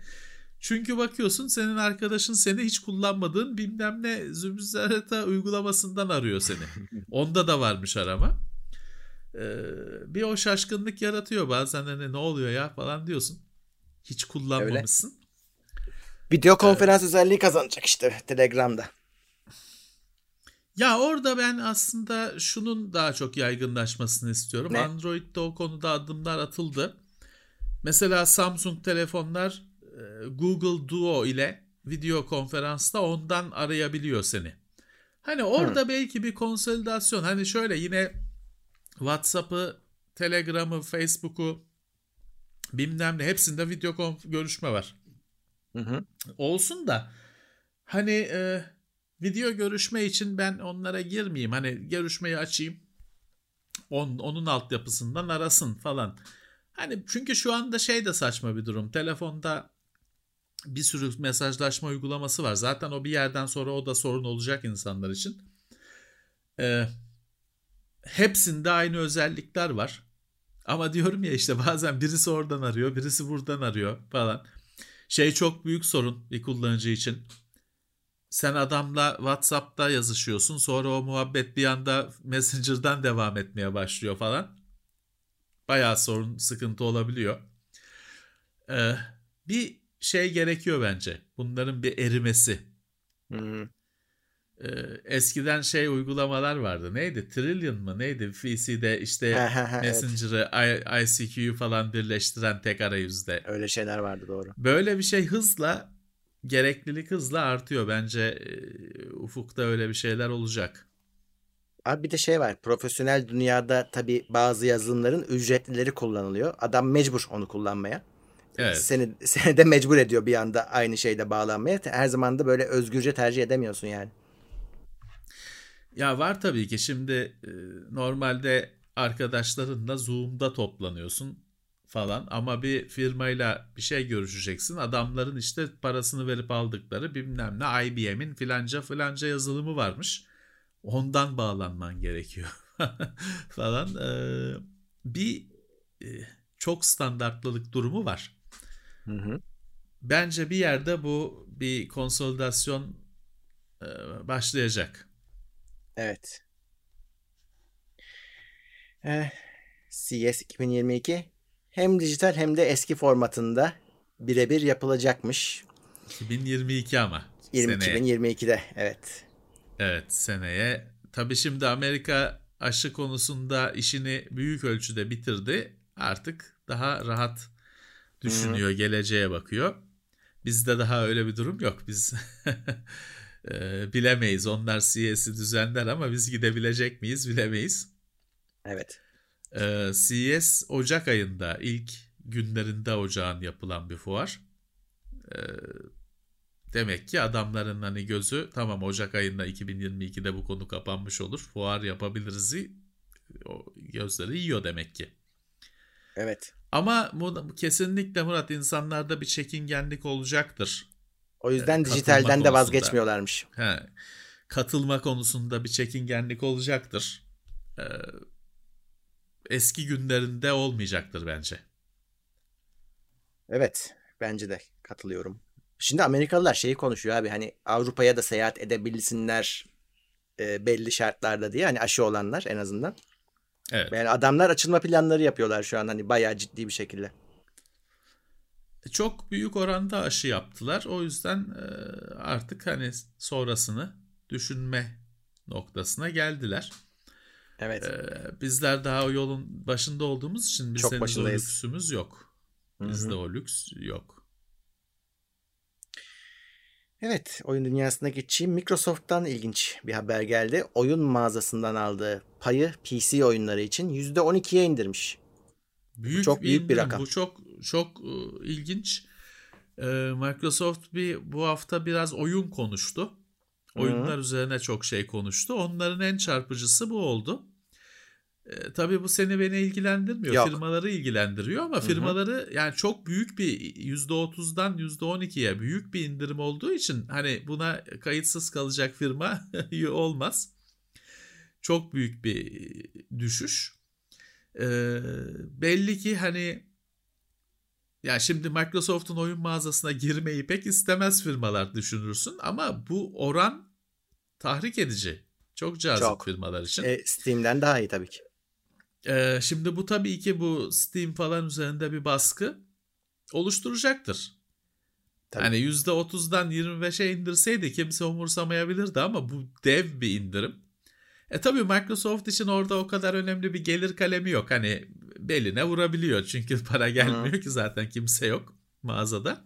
Çünkü bakıyorsun senin arkadaşın seni hiç kullanmadığın bilmem ne Zümrüzareta uygulamasından arıyor seni. Onda da varmış arama. Ee, bir o şaşkınlık yaratıyor bazen hani ne oluyor ya falan diyorsun. Hiç kullanmamışsın. Video konferans özelliği kazanacak işte Telegram'da. Ya orada ben aslında şunun daha çok yaygınlaşmasını istiyorum. Ne? Android'de o konuda adımlar atıldı. Mesela Samsung telefonlar e, Google Duo ile video konferansta ondan arayabiliyor seni. Hani orada belki bir konsolidasyon hani şöyle yine WhatsApp'ı, Telegram'ı, Facebook'u bilmem ne hepsinde video görüşme var. Hı hı. Olsun da hani e, video görüşme için ben onlara girmeyeyim. Hani görüşmeyi açayım. On, onun altyapısından arasın falan. Hani çünkü şu anda şey de saçma bir durum. Telefonda bir sürü mesajlaşma uygulaması var. Zaten o bir yerden sonra o da sorun olacak insanlar için. Ee, hepsinde aynı özellikler var. Ama diyorum ya işte bazen birisi oradan arıyor, birisi buradan arıyor falan. Şey çok büyük sorun bir kullanıcı için. Sen adamla WhatsApp'ta yazışıyorsun. Sonra o muhabbet bir anda Messenger'dan devam etmeye başlıyor falan. Bayağı sorun, sıkıntı olabiliyor. Ee, bir şey gerekiyor bence. Bunların bir erimesi. Hı. Ee, eskiden şey uygulamalar vardı. Neydi? Trillion mı? Neydi? VC'de işte evet. Messenger'ı, I- ICQ'yu falan birleştiren tek arayüzde. Öyle şeyler vardı doğru. Böyle bir şey hızla gereklilik hızla artıyor. Bence e, ufukta öyle bir şeyler olacak. Abi bir de şey var. Profesyonel dünyada tabii bazı yazılımların ücretlileri kullanılıyor. Adam mecbur onu kullanmaya. Evet. Seni, seni de mecbur ediyor bir anda aynı şeyle bağlanmaya. Her zaman da böyle özgürce tercih edemiyorsun yani. Ya var tabii ki şimdi e, normalde arkadaşlarınla Zoom'da toplanıyorsun falan ama bir firmayla bir şey görüşeceksin. Adamların işte parasını verip aldıkları bilmem ne IBM'in filanca filanca yazılımı varmış. Ondan bağlanman gerekiyor falan. Ee, bir e, çok standartlılık durumu var. Hı hı. Bence bir yerde bu bir konsolidasyon e, başlayacak. Evet. Eh, CES 2022 hem dijital hem de eski formatında birebir yapılacakmış. 2022 ama 20, seneye. 2022'de evet. Evet seneye. Tabii şimdi Amerika aşı konusunda işini büyük ölçüde bitirdi. Artık daha rahat düşünüyor, geleceğe bakıyor. Bizde daha öyle bir durum yok. Biz e, bilemeyiz. Onlar CES'i düzenler ama biz gidebilecek miyiz bilemeyiz. Evet. Ee, CES Ocak ayında ilk günlerinde ocağın yapılan bir fuar. Ee, demek ki adamların hani gözü tamam Ocak ayında 2022'de bu konu kapanmış olur. Fuar yapabiliriz. O gözleri yiyor demek ki. Evet. Ama bu, kesinlikle Murat insanlarda bir çekingenlik olacaktır. O yüzden Evet, dijitalden katılma de konusunda. vazgeçmiyorlarmış. He, katılma konusunda bir çekingenlik olacaktır. Ee, eski günlerinde olmayacaktır bence. Evet. Bence de katılıyorum. Şimdi Amerikalılar şeyi konuşuyor abi hani Avrupa'ya da seyahat edebilsinler e, belli şartlarda diye hani aşı olanlar en azından. Evet. Yani adamlar açılma planları yapıyorlar şu an hani bayağı ciddi bir şekilde. Çok büyük oranda aşı yaptılar. O yüzden e, artık hani sonrasını düşünme noktasına geldiler. Evet. Ee, bizler daha o yolun başında olduğumuz için Çok bizde o lüksümüz yok. Bizde o lüks yok. Evet, oyun dünyasına geçeyim. Microsoft'tan ilginç bir haber geldi. Oyun mağazasından aldığı payı PC oyunları için %12'ye indirmiş. Büyük çok büyük bir indirim. rakam. Bu çok çok e, ilginç. Microsoft bir bu hafta biraz oyun konuştu. Oyunlar üzerine çok şey konuştu. Onların en çarpıcısı bu oldu. E, tabii bu seni beni ilgilendirmiyor. Yok. Firmaları ilgilendiriyor ama firmaları yani çok büyük bir %30'dan %12'ye büyük bir indirim olduğu için hani buna kayıtsız kalacak firma olmaz. Çok büyük bir düşüş. E, belli ki hani ya şimdi Microsoft'un oyun mağazasına girmeyi pek istemez firmalar düşünürsün ama bu oran tahrik edici. Çok cazip Çok. firmalar için. E, Steam'den daha iyi tabii ki. Ee, şimdi bu tabii ki bu Steam falan üzerinde bir baskı oluşturacaktır. Tabii. Hani %30'dan 25'e indirseydi kimse umursamayabilirdi ama bu dev bir indirim. E tabii Microsoft için orada o kadar önemli bir gelir kalemi yok. Hani beline vurabiliyor çünkü para gelmiyor Hı. ki zaten kimse yok mağazada.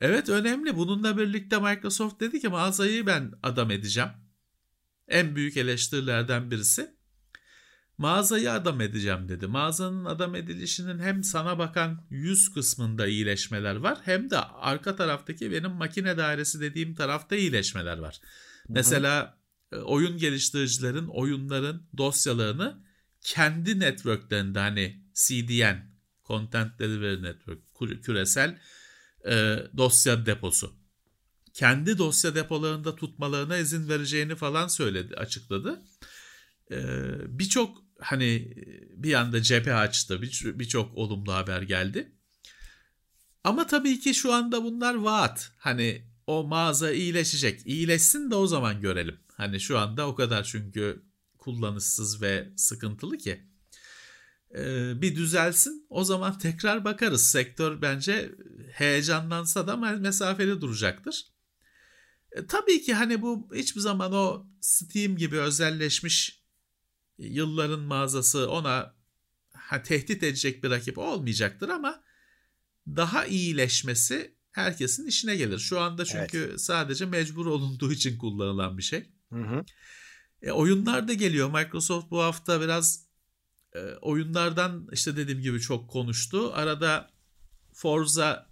Evet önemli. Bununla birlikte Microsoft dedi ki mağazayı ben adam edeceğim. En büyük eleştirilerden birisi. Mağazayı adam edeceğim dedi. Mağazanın adam edilişinin hem sana bakan yüz kısmında iyileşmeler var hem de arka taraftaki benim makine dairesi dediğim tarafta iyileşmeler var. Hı-hı. Mesela e, oyun geliştiricilerin oyunların dosyalarını kendi networklerinde hani CDN Content Delivery Network küresel e, dosya deposu. Kendi dosya depolarında tutmalarına izin vereceğini falan söyledi, açıkladı. E, Birçok hani bir anda cephe açtı, birçok bir olumlu haber geldi. Ama tabii ki şu anda bunlar vaat. Hani o mağaza iyileşecek. İyileşsin de o zaman görelim. Hani şu anda o kadar çünkü kullanışsız ve sıkıntılı ki. Ee, bir düzelsin o zaman tekrar bakarız. Sektör bence heyecanlansa da mesafeli duracaktır. E, tabii ki hani bu hiçbir zaman o Steam gibi özelleşmiş yılların mağazası ona ha, tehdit edecek bir rakip olmayacaktır ama daha iyileşmesi herkesin işine gelir. Şu anda çünkü evet. sadece mecbur olunduğu için kullanılan bir şey. Hı hı. E, oyunlar da geliyor. Microsoft bu hafta biraz e, oyunlardan işte dediğim gibi çok konuştu. Arada Forza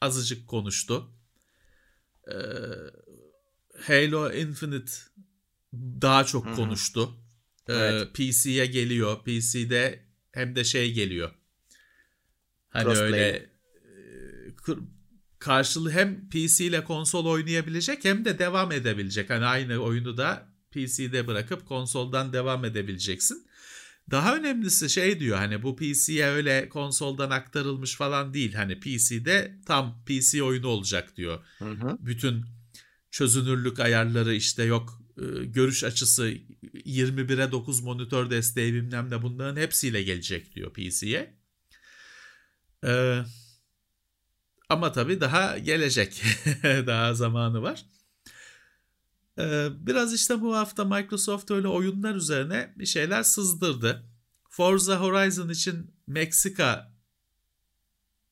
azıcık konuştu. E, Halo Infinite daha çok Hı-hı. konuştu. Evet. PC'ye geliyor. PC'de hem de şey geliyor. Hani Crossplay. öyle e, karşılığı hem PC ile konsol oynayabilecek hem de devam edebilecek. Hani aynı oyunu da PC'de bırakıp konsoldan devam edebileceksin. Daha önemlisi şey diyor hani bu PC'ye öyle konsoldan aktarılmış falan değil. Hani PC'de tam PC oyunu olacak diyor. Hı hı. Bütün çözünürlük ayarları işte yok görüş açısı 21'e 9 monitör desteği bilmem ne bunların hepsiyle gelecek diyor PC'ye. Ee, ama tabii daha gelecek. daha zamanı var. Ee, biraz işte bu hafta Microsoft öyle oyunlar üzerine bir şeyler sızdırdı. Forza Horizon için Meksika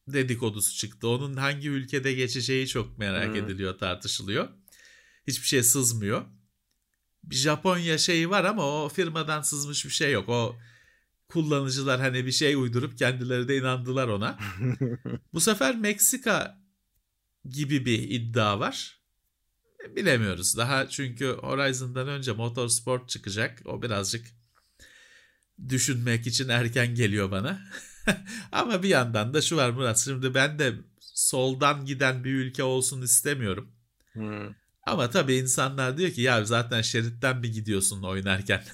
dedikodusu çıktı. Onun hangi ülkede geçeceği çok merak hmm. ediliyor, tartışılıyor. Hiçbir şey sızmıyor. Bir Japonya şeyi var ama o firmadan sızmış bir şey yok. O kullanıcılar hani bir şey uydurup kendileri de inandılar ona. bu sefer Meksika gibi bir iddia var. Bilemiyoruz. Daha çünkü Horizon'dan önce Motorsport çıkacak. O birazcık düşünmek için erken geliyor bana. Ama bir yandan da şu var Murat. Şimdi ben de soldan giden bir ülke olsun istemiyorum. Hmm. Ama tabii insanlar diyor ki ya zaten şeritten bir gidiyorsun oynarken.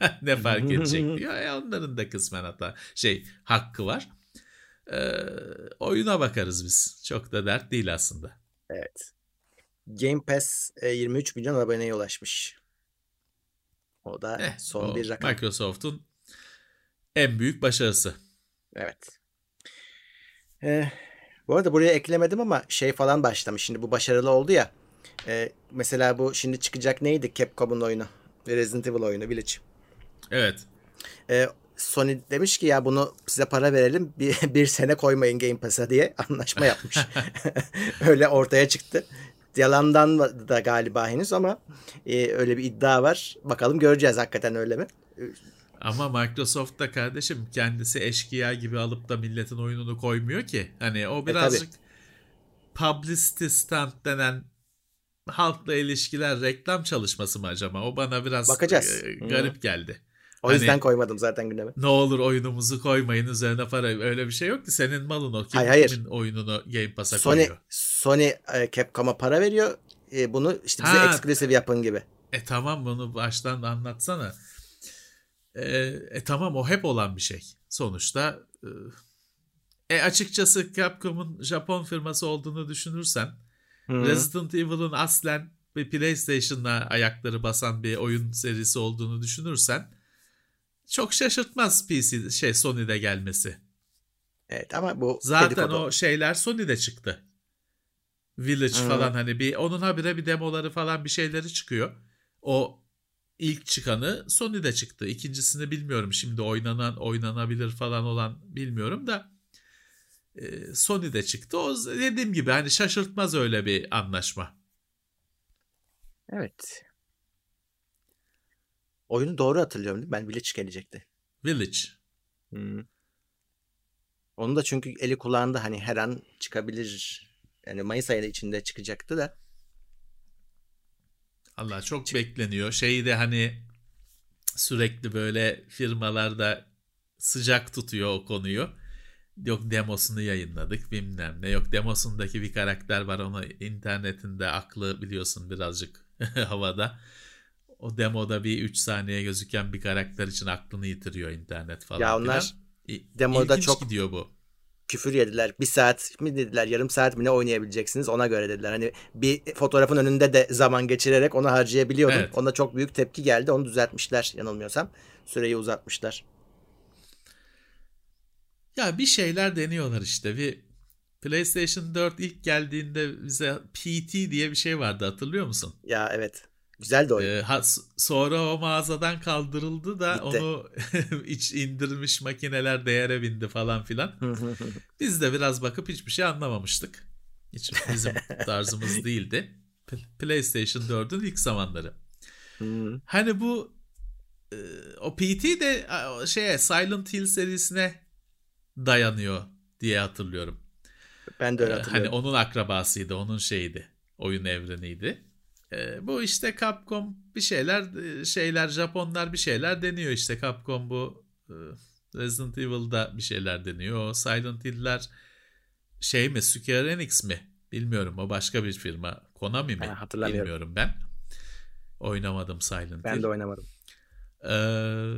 ne fark edecek diyor. E onların da kısmen hata şey hakkı var. Ee, oyuna bakarız biz. Çok da dert değil aslında. Evet. Game Pass 23 e, milyon aboneye ulaşmış. O da eh, son o bir rakam. Microsoft'un en büyük başarısı. Evet. Ee, bu arada buraya eklemedim ama şey falan başlamış. Şimdi bu başarılı oldu ya. E, mesela bu şimdi çıkacak neydi Capcom'un oyunu? Resident Evil oyunu Village. Evet. E, Sony demiş ki ya bunu size para verelim bir, bir sene koymayın Game Pass'a diye anlaşma yapmış. Öyle ortaya çıktı. Yalandan da galiba henüz ama e, öyle bir iddia var. Bakalım göreceğiz hakikaten öyle mi? Ama Microsoft da kardeşim kendisi eşkıya gibi alıp da milletin oyununu koymuyor ki. Hani o e, birazcık e, publicity stand denen halkla ilişkiler reklam çalışması mı acaba? O bana biraz Bakacağız. E, garip hmm. geldi. O yüzden hani, koymadım zaten gündeme. Ne olur oyunumuzu koymayın üzerine para. Öyle bir şey yok ki. Senin malın o. Kim, hayır, hayır. Kimin oyununu Game Pass'a Sony, koyuyor? Sony e, Capcom'a para veriyor. E, bunu işte bize ha, exclusive yapın gibi. E tamam bunu baştan anlatsana. E, e tamam o hep olan bir şey. Sonuçta e, e açıkçası Capcom'un Japon firması olduğunu düşünürsen Hı. Resident Evil'ın aslen bir PlayStation'la ayakları basan bir oyun serisi olduğunu düşünürsen çok şaşırtmaz PC şey Sony'de gelmesi. Evet ama bu zaten dedikodu. o şeyler Sony'de çıktı. Village hmm. falan hani bir onun habire bir demoları falan bir şeyleri çıkıyor. O ilk çıkanı Sony'de çıktı. İkincisini bilmiyorum. Şimdi oynanan oynanabilir falan olan bilmiyorum da e, Sony'de çıktı. O dediğim gibi hani şaşırtmaz öyle bir anlaşma. Evet. Oyunu doğru hatırlıyorum değil mi? Ben Village gelecekti. Village. Hmm. Onu da çünkü eli kulağında hani her an çıkabilir. Yani Mayıs ayı içinde çıkacaktı da. Allah çok bekleniyor. Şeyi de hani sürekli böyle firmalarda sıcak tutuyor o konuyu. Yok demosunu yayınladık bilmem ne. Yok demosundaki bir karakter var onu internetinde aklı biliyorsun birazcık havada. O demoda bir 3 saniye gözüken bir karakter için aklını yitiriyor internet falan. Ya onlar filan. demoda İlginç çok gidiyor bu. küfür yediler. Bir saat mi dediler, yarım saat mi ne oynayabileceksiniz ona göre dediler. Hani bir fotoğrafın önünde de zaman geçirerek onu harcayabiliyordum. Evet. Ona çok büyük tepki geldi. Onu düzeltmişler yanılmıyorsam. Süreyi uzatmışlar. Ya bir şeyler deniyorlar işte. Bir PlayStation 4 ilk geldiğinde bize PT diye bir şey vardı hatırlıyor musun? Ya evet. Güzel de oyun. Ee, ha- sonra o mağazadan kaldırıldı da Gitti. onu iç indirmiş makineler değere bindi falan filan. Biz de biraz bakıp hiçbir şey anlamamıştık. Hiç bizim tarzımız değildi. PlayStation 4'ün ilk zamanları. Hani bu e, o PT de şeye Silent Hill serisine dayanıyor diye hatırlıyorum. ben de öyle Ee, hatırlıyorum. Hani onun akrabasıydı, onun şeydi. Oyun evreniydi. Ee, bu işte Capcom bir şeyler e, şeyler Japonlar bir şeyler deniyor işte Capcom bu e, Resident Evil'da bir şeyler deniyor. O Silent Hill'ler şey mi Square Enix mi? Bilmiyorum o başka bir firma. Konami mi? Ha, hatırlamıyorum. Bilmiyorum ben. Oynamadım Silent ben Hill. de oynamadım. Ee,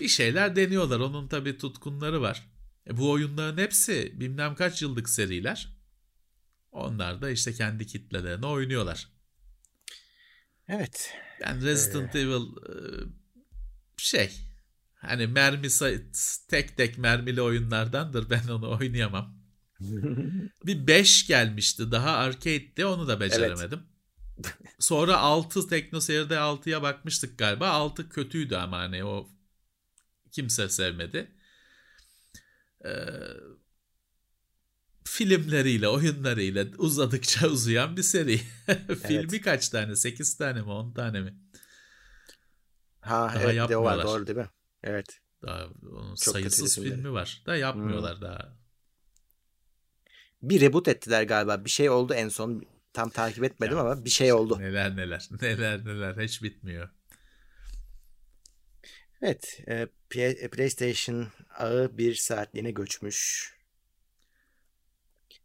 bir şeyler deniyorlar. Onun tabii tutkunları var. E, bu oyunların hepsi bilmem kaç yıllık seriler. Onlar da işte kendi kitlelerine oynuyorlar. Evet. Ben Resident Evil e, şey hani mermi tek tek mermili oyunlardandır. Ben onu oynayamam. Bir 5 gelmişti daha arcade'de onu da beceremedim. Sonra 6 Teknoseyir'de 6'ya bakmıştık galiba. 6 kötüydü ama hani o kimse sevmedi. Ee, filmleriyle, oyunlarıyla uzadıkça uzayan bir seri. Filmi kaç tane? 8 tane mi? 10 tane mi? Ha Daha evet o var yapmıyorlar. doğru değil mi? Evet. Daha onun Çok sayısız filmleri. filmi var. Da yapmıyorlar daha. Bir reboot ettiler galiba. Bir şey oldu en son. Tam takip etmedim Ya, ama bir şey oldu. Neler neler. Neler neler. Hiç bitmiyor. Evet. e, P- PlayStation ağı bir saatliğine göçmüş.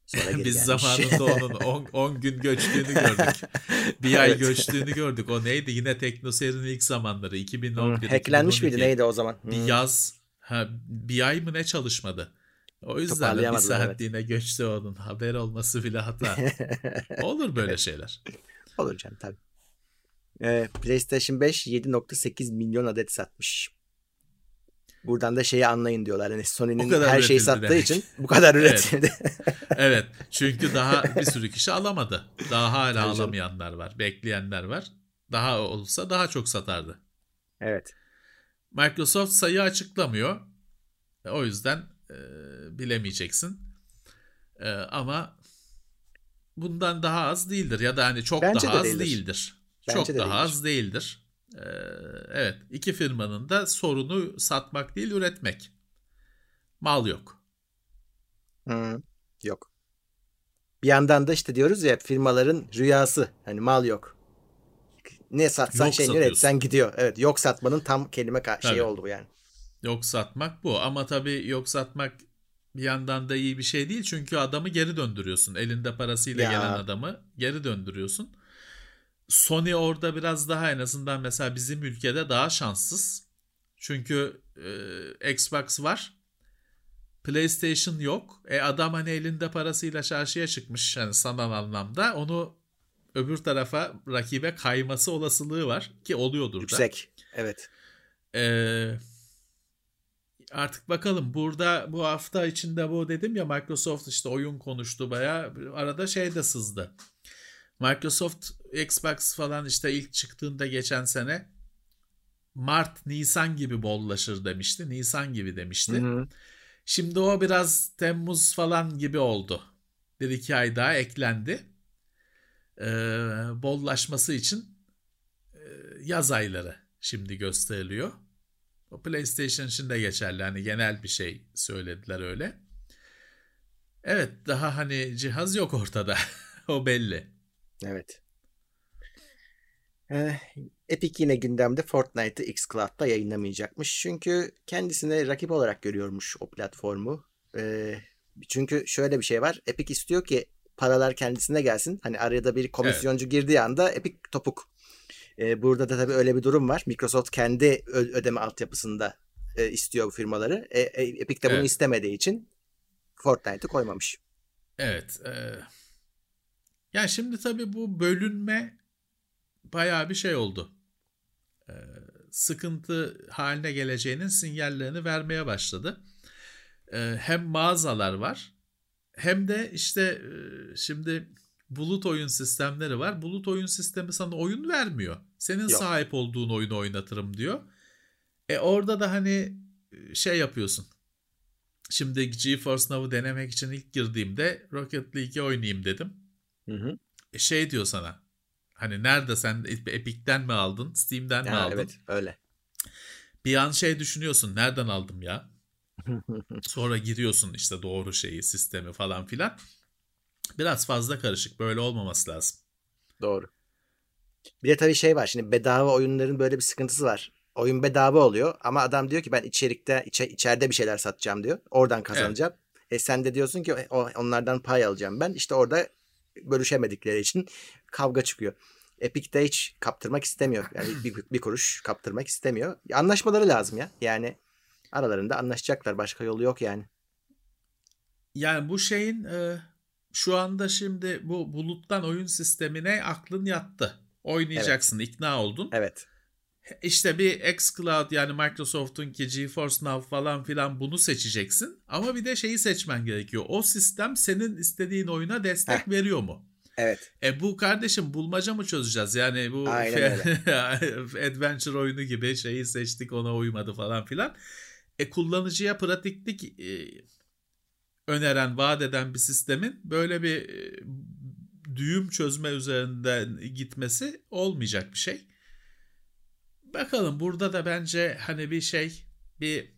Sonra Biz zamanında onun 10 gün göçtüğünü gördük. Bir ay Evet. göçtüğünü gördük. O neydi? Yine Teknoseyir'in ilk zamanları. Hmm, 2011 hacklenmiş miydi 2012. neydi o zaman? Bir Hmm. yaz ha, bir ay mı ne çalışmadı. O yüzden de bir Toparlayamadılar, evet. saatliğine göçtü onun. Haber olması bile hata. Olur böyle şeyler. Olur canım tabii. Ee, PlayStation 5 7.8 milyon adet satmış. Buradan da şeyi anlayın diyorlar. Hani O Sony'nin her şeyi sattığı demek. için bu kadar Evet. üretildi. Evet. Çünkü daha bir sürü kişi alamadı. Daha hala Tabii alamayanlar var. Bekleyenler var. Daha olsa daha çok satardı. evet. Microsoft sayı açıklamıyor. E, O yüzden e, bilemeyeceksin. E, ama bundan daha az değildir ya da hani çok Bence daha az değildir. değildir. Bence çok de daha değildir. az değildir. E, evet, iki firmanın da sorunu satmak değil üretmek. Mal yok. Hı, yok. Bir yandan da işte diyoruz ya firmaların rüyası. Hani mal yok. Ne satsan Yok şey satıyorsun. üretsen gidiyor. Evet yok satmanın tam kelime ka- şeyi oldu bu yani. Yok satmak bu ama tabii yok satmak bir yandan da iyi bir şey değil çünkü adamı geri döndürüyorsun. Elinde parasıyla Ya. gelen adamı geri döndürüyorsun. Sony orada biraz daha en azından mesela bizim ülkede daha şanssız. Çünkü e, Xbox var. PlayStation yok. E adam hani elinde parasıyla çarşıya çıkmış yani sanal anlamda. Onu öbür tarafa rakibe kayması olasılığı var ki oluyordur da. Yüksek. Evet. Ee, artık bakalım burada bu hafta içinde bu dedim ya Microsoft işte oyun konuştu baya arada şey de sızdı. Microsoft Xbox falan işte ilk çıktığında geçen sene Mart, Nisan gibi bollaşır demişti. Nisan gibi demişti. Hı hı. Şimdi o biraz Temmuz falan gibi oldu. Bir iki ay daha eklendi. Ee, bollaşması için e, yaz ayları şimdi gösteriliyor. O PlayStation için de geçerli. Hani genel bir şey söylediler öyle. Evet daha hani cihaz yok ortada. o belli. Evet. Ee, Epic yine gündemde Fortnite'ı xCloud'da yayınlamayacakmış. Çünkü kendisine rakip olarak görüyormuş o platformu. Ee, çünkü şöyle bir şey var. Epic istiyor ki paralar kendisine gelsin. Hani araya da bir komisyoncu girdiği anda Epic topuk. Ee, burada da tabii öyle bir durum var. Microsoft kendi ö- ödeme altyapısında e, istiyor bu firmaları. E, e, Epic de bunu Evet. istemediği için Fortnite'ı koymamış. Evet. E, ya şimdi tabii bu bölünme bayağı bir şey oldu. E, sıkıntı haline geleceğinin sinyallerini vermeye başladı. E, hem mağazalar var hem de işte e, şimdi bulut oyun sistemleri var. Bulut oyun sistemi sana oyun vermiyor. Senin Yok. sahip olduğun oyunu oynatırım diyor. E orada da hani e, şey yapıyorsun. Şimdi GeForce Now'ı denemek için ilk girdiğimde Rocket League'i oynayayım dedim. Hı hı. E şey diyor sana. Hani nerede sen Epic'ten mi aldın, Steam'den mi Ha, aldın? evet öyle. Bir an şey düşünüyorsun. Nereden aldım ya? Sonra giriyorsun işte doğru şeyi, sistemi falan filan. Biraz fazla karışık. Böyle olmaması lazım. Doğru. Bir de tabii şey var. Şimdi bedava oyunların böyle bir sıkıntısı var. Oyun bedava oluyor ama adam diyor ki ben içerikte içe, içeride bir şeyler satacağım diyor. Oradan kazanacağım. E sen de diyorsun ki onlardan pay alacağım ben. İşte orada bölüşemedikleri için kavga çıkıyor. Epic de hiç kaptırmak istemiyor. Yani bir, bir kuruş kaptırmak istemiyor. Anlaşmaları lazım ya. Yani aralarında anlaşacaklar. Başka yolu yok yani. Yani bu şeyin e, şu anda şimdi bu buluttan oyun sistemine aklın yattı. Oynayacaksın, ikna oldun. Evet. İşte bir xCloud yani Microsoft'un ki GeForce Now falan filan bunu seçeceksin. Ama bir de şeyi seçmen gerekiyor. O sistem senin istediğin oyuna destek Heh. veriyor mu? Evet. E bu kardeşim bulmaca mı çözeceğiz? Yani bu adventure oyunu gibi şeyi seçtik ona uymadı falan filan. E kullanıcıya pratiklik e, öneren, vaat eden bir sistemin böyle bir e, düğüm çözme üzerinden gitmesi olmayacak bir şey. Bakalım burada da bence hani bir şey bir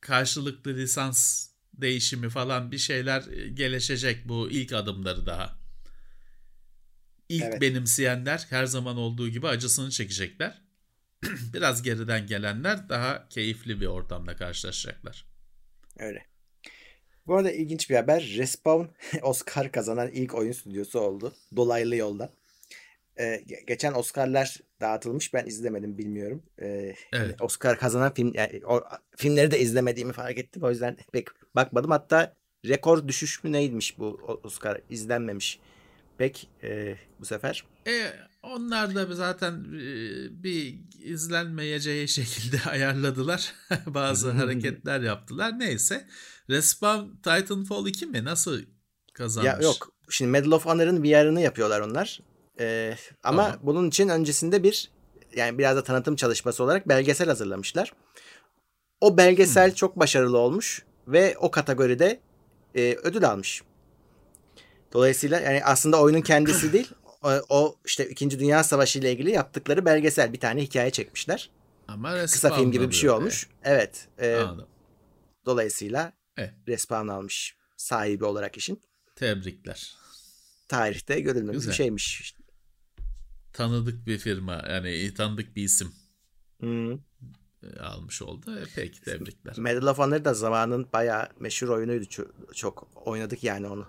karşılıklı lisans değişimi falan bir şeyler e, gelişecek bu ilk adımları daha. İlk Evet. benimseyenler her zaman olduğu gibi acısını çekecekler. Biraz geriden gelenler daha keyifli bir ortamda karşılaşacaklar. Öyle. Bu arada ilginç bir haber. Respawn Oscar kazanan ilk oyun stüdyosu oldu. Dolaylı yolda. Ee, ge- geçen Oscar'lar dağıtılmış. Ben izlemedim bilmiyorum. Ee, Evet. Oscar kazanan film yani o, filmleri de izlemediğimi fark ettim. O yüzden pek bakmadım. Hatta rekor düşüş mü neymiş bu Oscar izlenmemiş. Pek e, bu sefer. E, onlar da zaten e, bir izlenmeyeceği şekilde ayarladılar. Bazı hareketler yaptılar. Neyse. Respawn Titanfall 2 mi? Nasıl kazanmış? Ya yok. Şimdi Medal of Honor'ın VR'ını yapıyorlar onlar. Ee, ama Tamam. bunun için öncesinde bir yani biraz da tanıtım çalışması olarak belgesel hazırlamışlar. O belgesel çok başarılı olmuş ve o kategoride e, ödül almış. Dolayısıyla yani aslında oyunun kendisi değil o, o işte 2. Dünya Savaşı ile ilgili yaptıkları belgesel bir tane hikaye çekmişler. Ama Kısa film gibi bir şey olmuş. Evet. e, Anladım. dolayısıyla Evet. Respawn almış sahibi olarak işin. Tebrikler. Tarihte görülmemiş bir şeymiş. Tanıdık bir firma yani tanıdık bir isim e, almış oldu. E, peki tebrikler. Medal of Honor da zamanın bayağı meşhur oyunuydu. Çok, çok oynadık yani onu.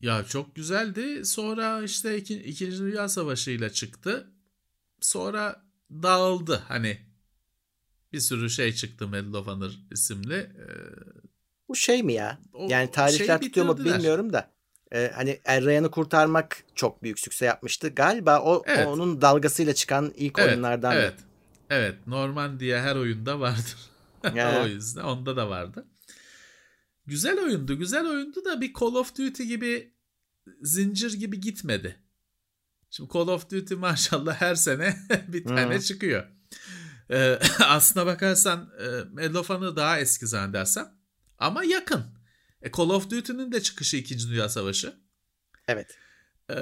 Ya çok güzeldi. Sonra işte iki, İkinci Dünya Savaşı ile çıktı. Sonra dağıldı. Hani bir sürü şey çıktı Medal of Honor isimli. Ee, Bu şey mi ya? o yani tarihler şeyi tutuyor mu bilmiyorum da. Ee, hani Er Ryan'ı kurtarmak çok büyük sükse yapmıştı. Galiba o Evet. onun dalgasıyla çıkan ilk Evet, oyunlardan. Evet. Evet. Normandiya her oyunda vardır. Ya. o yüzden onda da vardı. Güzel oyundu. Güzel oyundu da bir Call of Duty gibi zincir gibi gitmedi. Şimdi Call of Duty maşallah her sene bir tane hmm. çıkıyor. Ee, aslına bakarsan e, Medal of Honor daha eski zannedersem. Ama yakın. E, Call of Duty'nin de çıkışı 2. Dünya Savaşı. Evet. Ee,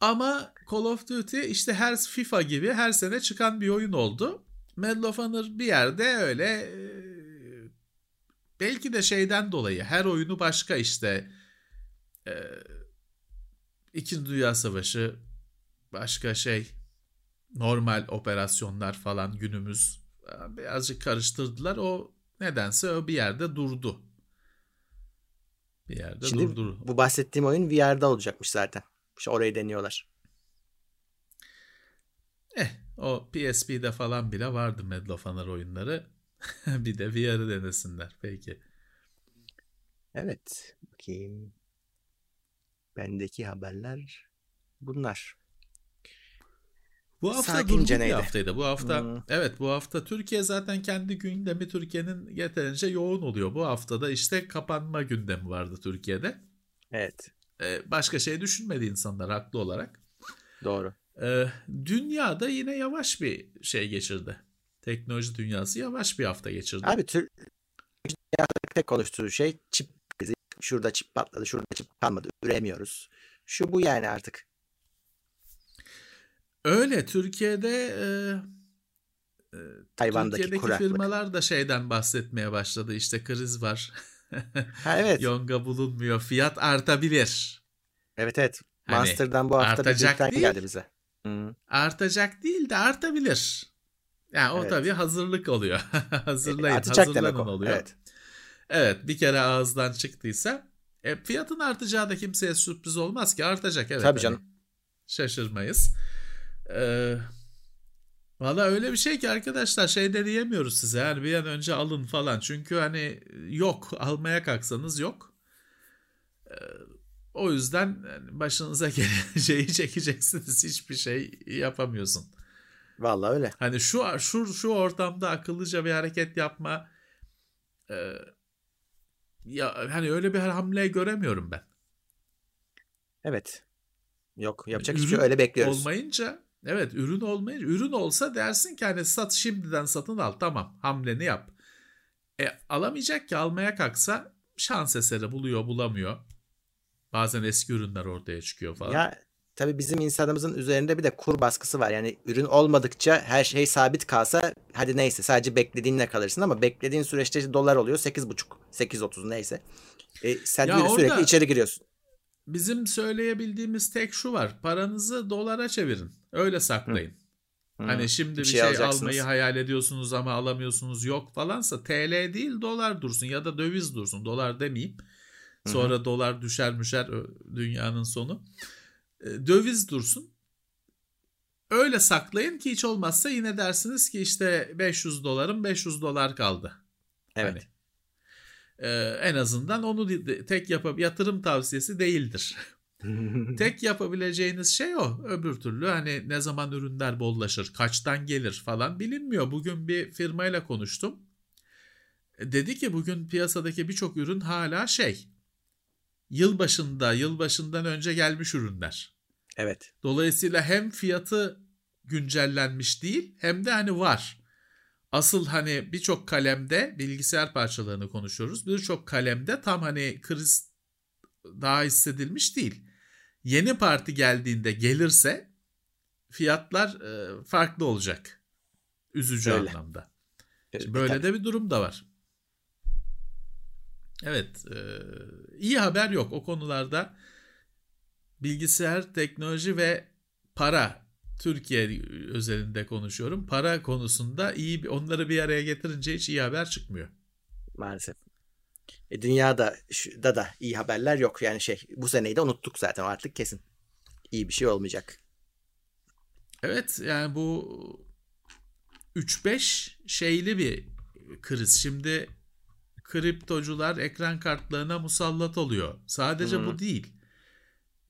ama Call of Duty işte her FIFA gibi her sene çıkan bir oyun oldu. Medal of Honor bir yerde öyle e, belki de şeyden dolayı her oyunu başka işte e, İkinci Dünya Savaşı başka şey normal operasyonlar falan günümüz e, birazcık karıştırdılar. O nedense o bir yerde durdu. Bir yerde Şimdi durdu. Bu bahsettiğim oyun VR'da olacakmış zaten. İşte orayı deniyorlar. Eh o PSP'de falan bile vardı Medal of Honor oyunları. bir de VR'ı denesinler. Peki. Evet. Bakayım. Bendeki haberler bunlar. Bu hafta Sakince durgun bir haftaydı. Bu hafta hmm. evet bu hafta Türkiye zaten kendi gündemi Türkiye'nin yeterince yoğun oluyor. Bu haftada işte kapanma gündemi vardı Türkiye'de. Evet. Ee, başka şey düşünmedi insanlar haklı olarak. Doğru. Ee, dünyada yine yavaş bir şey geçirdi. Teknoloji dünyası yavaş bir hafta geçirdi. Abi Türk tek konuştuğu şey çip krizi. Şurada çip patladı, şurada çip kalmadı. Üremiyoruz. Şu bu yani artık. Öyle Türkiye'de e, e, Tayvan'daki Türkiye'deki kuraklık. firmalar da şeyden bahsetmeye başladı. İşte kriz var. ha, evet. Yonga bulunmuyor. Fiyat artabilir. Evet evet. Hani Monster'dan bu hafta artacak bir değil, geldi bize. Hı. Artacak değil de artabilir. Yani o evet. tabii hazırlık oluyor. Hazırlayın, Artacak hazırlanın demek o. oluyor. Evet. Evet bir kere ağızdan çıktıysa e, fiyatın artacağı da kimseye sürpriz olmaz ki artacak. Evet, tabii canım. Hani şaşırmayız. Ee, Valla öyle bir şey ki arkadaşlar şey de diyemiyoruz size yani bir an önce alın falan çünkü hani yok almaya kalksanız yok. Ee, o yüzden başınıza geleceği çekeceksiniz hiçbir şey yapamıyorsun. Vallahi öyle. Hani şu şu şu ortamda akıllıca bir hareket yapma e, ya hani öyle bir hamle göremiyorum ben. Evet. Yok yapacak hiçbir şey öyle bekliyoruz. Olmayınca Evet ürün olmayınca ürün olsa dersin ki hani sat şimdiden satın al tamam hamleni yap. E alamayacak ki almaya kalksa şans eseri buluyor bulamıyor. Bazen eski ürünler ortaya çıkıyor falan. Ya tabii bizim insanımızın üzerinde bir de kur baskısı var. Yani ürün olmadıkça her şey sabit kalsa hadi neyse sadece beklediğinle kalırsın ama beklediğin süreçte işte dolar oluyor 8.5 8.30 neyse. E, sen ya orada, sürekli içeri giriyorsun. Bizim söyleyebildiğimiz tek şu var. Paranızı dolara çevirin. Öyle saklayın. Hı. Hani şimdi bir, bir şey, şey almayı hayal ediyorsunuz ama alamıyorsunuz yok falansa TL değil dolar dursun ya da döviz dursun. Dolar demeyeyim. Sonra Hı-hı. dolar düşer müşer dünyanın sonu. E, döviz dursun. Öyle saklayın ki hiç olmazsa yine dersiniz ki işte 500 dolarım 500 dolar kaldı. Evet. Hani, e, en azından onu tek yapıp yatırım tavsiyesi değildir. tek yapabileceğiniz şey o. Öbür türlü hani ne zaman ürünler bollaşır, kaçtan gelir falan bilinmiyor. Bugün bir firmayla konuştum. E, dedi ki bugün piyasadaki birçok ürün hala şey. Yılbaşında, yılbaşından önce gelmiş ürünler. Evet. Dolayısıyla hem fiyatı güncellenmiş değil hem de hani var. Asıl hani birçok kalemde bilgisayar parçalarını konuşuyoruz. Birçok kalemde tam hani kriz daha hissedilmiş değil. Yeni parti geldiğinde gelirse fiyatlar e, farklı olacak. Üzücü Öyle. anlamda. Şimdi böyle de bir durum da var. Evet, e, iyi haber yok o konularda. Bilgisayar, teknoloji ve para Türkiye özelinde konuşuyorum. Para konusunda iyi bir onları bir araya getirince hiç iyi haber çıkmıyor. Maalesef. E, dünyada da da iyi haberler yok. Yani şey bu seneyi de unuttuk zaten artık kesin. İyi bir şey olmayacak. Evet yani bu 3-5 şeyli bir kriz. Şimdi kriptocular ekran kartlarına musallat oluyor. Sadece hmm. bu değil.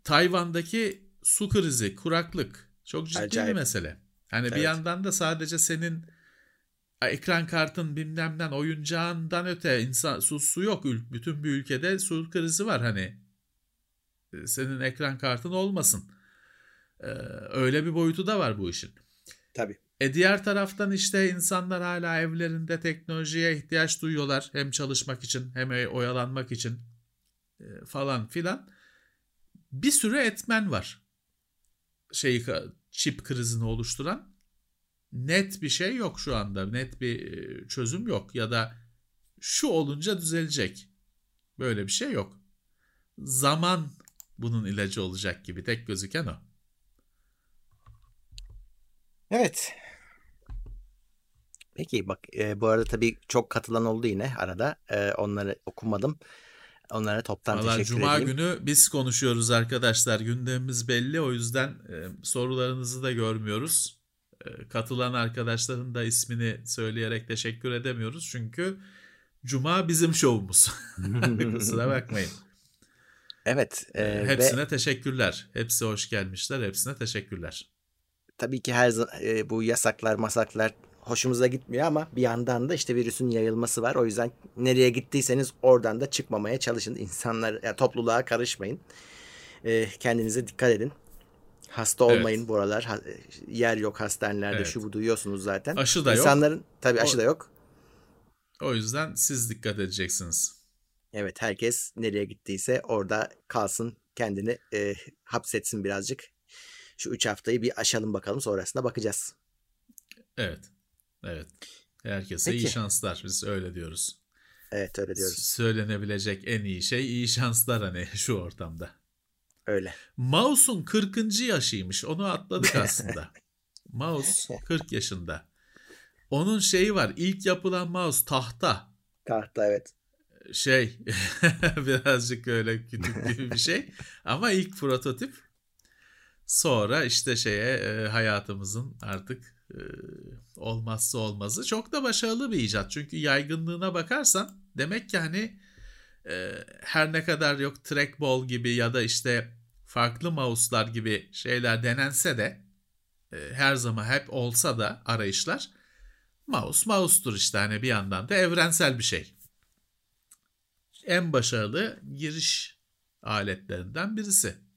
Tayvan'daki su krizi, kuraklık çok ciddi Acayip. bir mesele. Hani evet. bir yandan da sadece senin ekran kartın bilmemden oyuncağından öte insan su, su yok. Bütün bir ülkede su krizi var hani. Senin ekran kartın olmasın. Ee, öyle bir boyutu da var bu işin. Tabii. E diğer taraftan işte insanlar hala evlerinde teknolojiye ihtiyaç duyuyorlar. Hem çalışmak için hem oyalanmak için e, falan filan. Bir sürü etmen var. Şey çip krizini oluşturan net bir şey yok şu anda. Net bir e, çözüm yok ya da şu olunca düzelecek. Böyle bir şey yok. Zaman bunun ilacı olacak gibi tek gözüken o. Evet. Peki bak e, bu arada tabii çok katılan oldu yine arada. E, onları okumadım. Onlara toptan Vallahi teşekkür Cuma edeyim. günü biz konuşuyoruz arkadaşlar. Gündemimiz belli. O yüzden e, sorularınızı da görmüyoruz. E, katılan arkadaşların da ismini söyleyerek teşekkür edemiyoruz. Çünkü Cuma bizim şovumuz. Kusura bakmayın. Evet. e, Hepsine ve teşekkürler. Hepsi hoş gelmişler. Hepsine teşekkürler. tabii ki her e, bu yasaklar masaklar hoşumuza gitmiyor ama bir yandan da işte virüsün yayılması var. O yüzden nereye gittiyseniz oradan da çıkmamaya çalışın. İnsanlar, ya topluluğa karışmayın. E, kendinize dikkat edin. Hasta Evet. olmayın bu aralar. Ha- e, yer yok hastanelerde Evet. şu bu duyuyorsunuz zaten. Aşı da yok. İnsanların tabii aşı O- da yok. O yüzden siz dikkat edeceksiniz. Evet herkes nereye gittiyse orada kalsın kendini e, hapsetsin birazcık. Şu üç haftayı bir aşalım bakalım sonrasında bakacağız. Evet. Evet. Herkese iyi Peki. şanslar. Biz öyle diyoruz. Evet öyle diyoruz. Söylenebilecek en iyi şey iyi şanslar hani şu ortamda. Öyle. Mouse'un 40. yaşıymış. Onu atladık aslında. Mouse 40 yaşında. Onun şeyi var. İlk yapılan mouse tahta. Tahta evet. Şey birazcık öyle kütük gibi bir şey. Ama ilk prototip. Sonra işte şeye e, hayatımızın artık olmazsa olmazı. Çok da başarılı bir icat. Çünkü yaygınlığına bakarsan demek ki hani e, her ne kadar yok trackball gibi ya da işte farklı mouse'lar gibi şeyler denense de e, her zaman hep olsa da arayışlar mouse mouse'tur işte hani bir yandan da evrensel bir şey. En başarılı giriş aletlerinden birisi.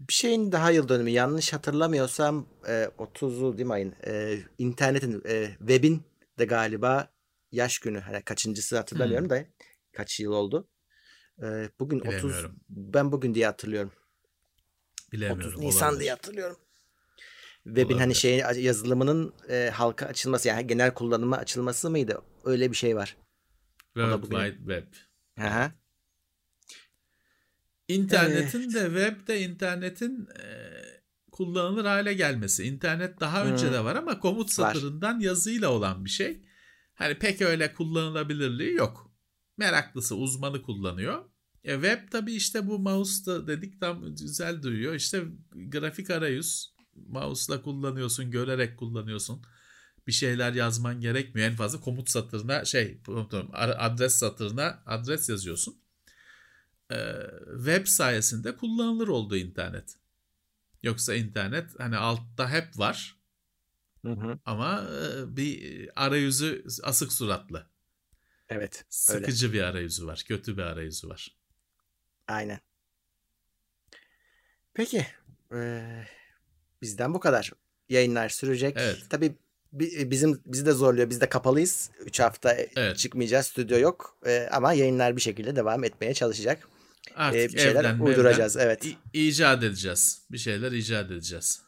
Bir şeyin daha yıl dönümü yanlış hatırlamıyorsam e, 30'u değil mi ayın? E, internetin, e, web'in de galiba yaş günü. Hani kaçıncısı hatırlamıyorum da kaç yıl oldu. E, bugün 30 Bilemiyorum. ben bugün diye hatırlıyorum. Bilemiyorum. 30 Nisan olabilir. diye hatırlıyorum. Web'in hani Olabilir. şey yazılımının e, halka açılması yani genel kullanıma açılması mıydı? Öyle bir şey var. da World bugün. Wide İnternetin de web de internetin e, kullanılır hale gelmesi. İnternet daha önce Hmm. de var ama komut satırından yazıyla olan bir şey. Hani pek öyle kullanılabilirliği yok. Meraklısı uzmanı kullanıyor. E, web tabii işte bu mouse'da dedik tam güzel duyuyor. İşte grafik arayüz. Mouse'la kullanıyorsun, görerek kullanıyorsun. Bir şeyler yazman gerekmiyor. En fazla komut satırına şey adres satırına adres yazıyorsun. Ee, web sayesinde kullanılır oldu internet. Yoksa internet hani altta hep var Hı hı. ama e, bir arayüzü asık suratlı. Evet. Öyle. Sıkıcı bir arayüzü var. Kötü bir arayüzü var. Aynen. Peki. eee, bizden bu kadar. Yayınlar sürecek. Evet. Tabii bi- bizim bizi de zorluyor. Biz de kapalıyız. 3 hafta Evet. çıkmayacağız. Stüdyo yok. Eee, ama yayınlar bir şekilde devam etmeye çalışacak. Artık Ee, bir şeyler evden uyduracağız, mevden evet. icat edeceğiz. Bir şeyler icat edeceğiz.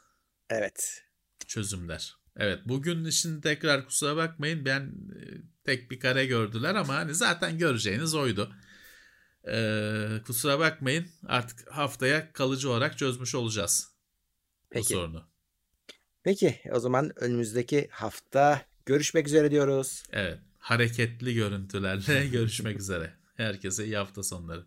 Evet. Çözümler. Evet bugün için tekrar kusura bakmayın ben e, tek bir kare gördüler ama hani zaten göreceğiniz oydu. Ee, kusura bakmayın artık haftaya kalıcı olarak çözmüş olacağız bu Peki. sorunu. Peki. O zaman önümüzdeki hafta görüşmek üzere diyoruz. Evet hareketli görüntülerle görüşmek üzere. Herkese iyi hafta sonları.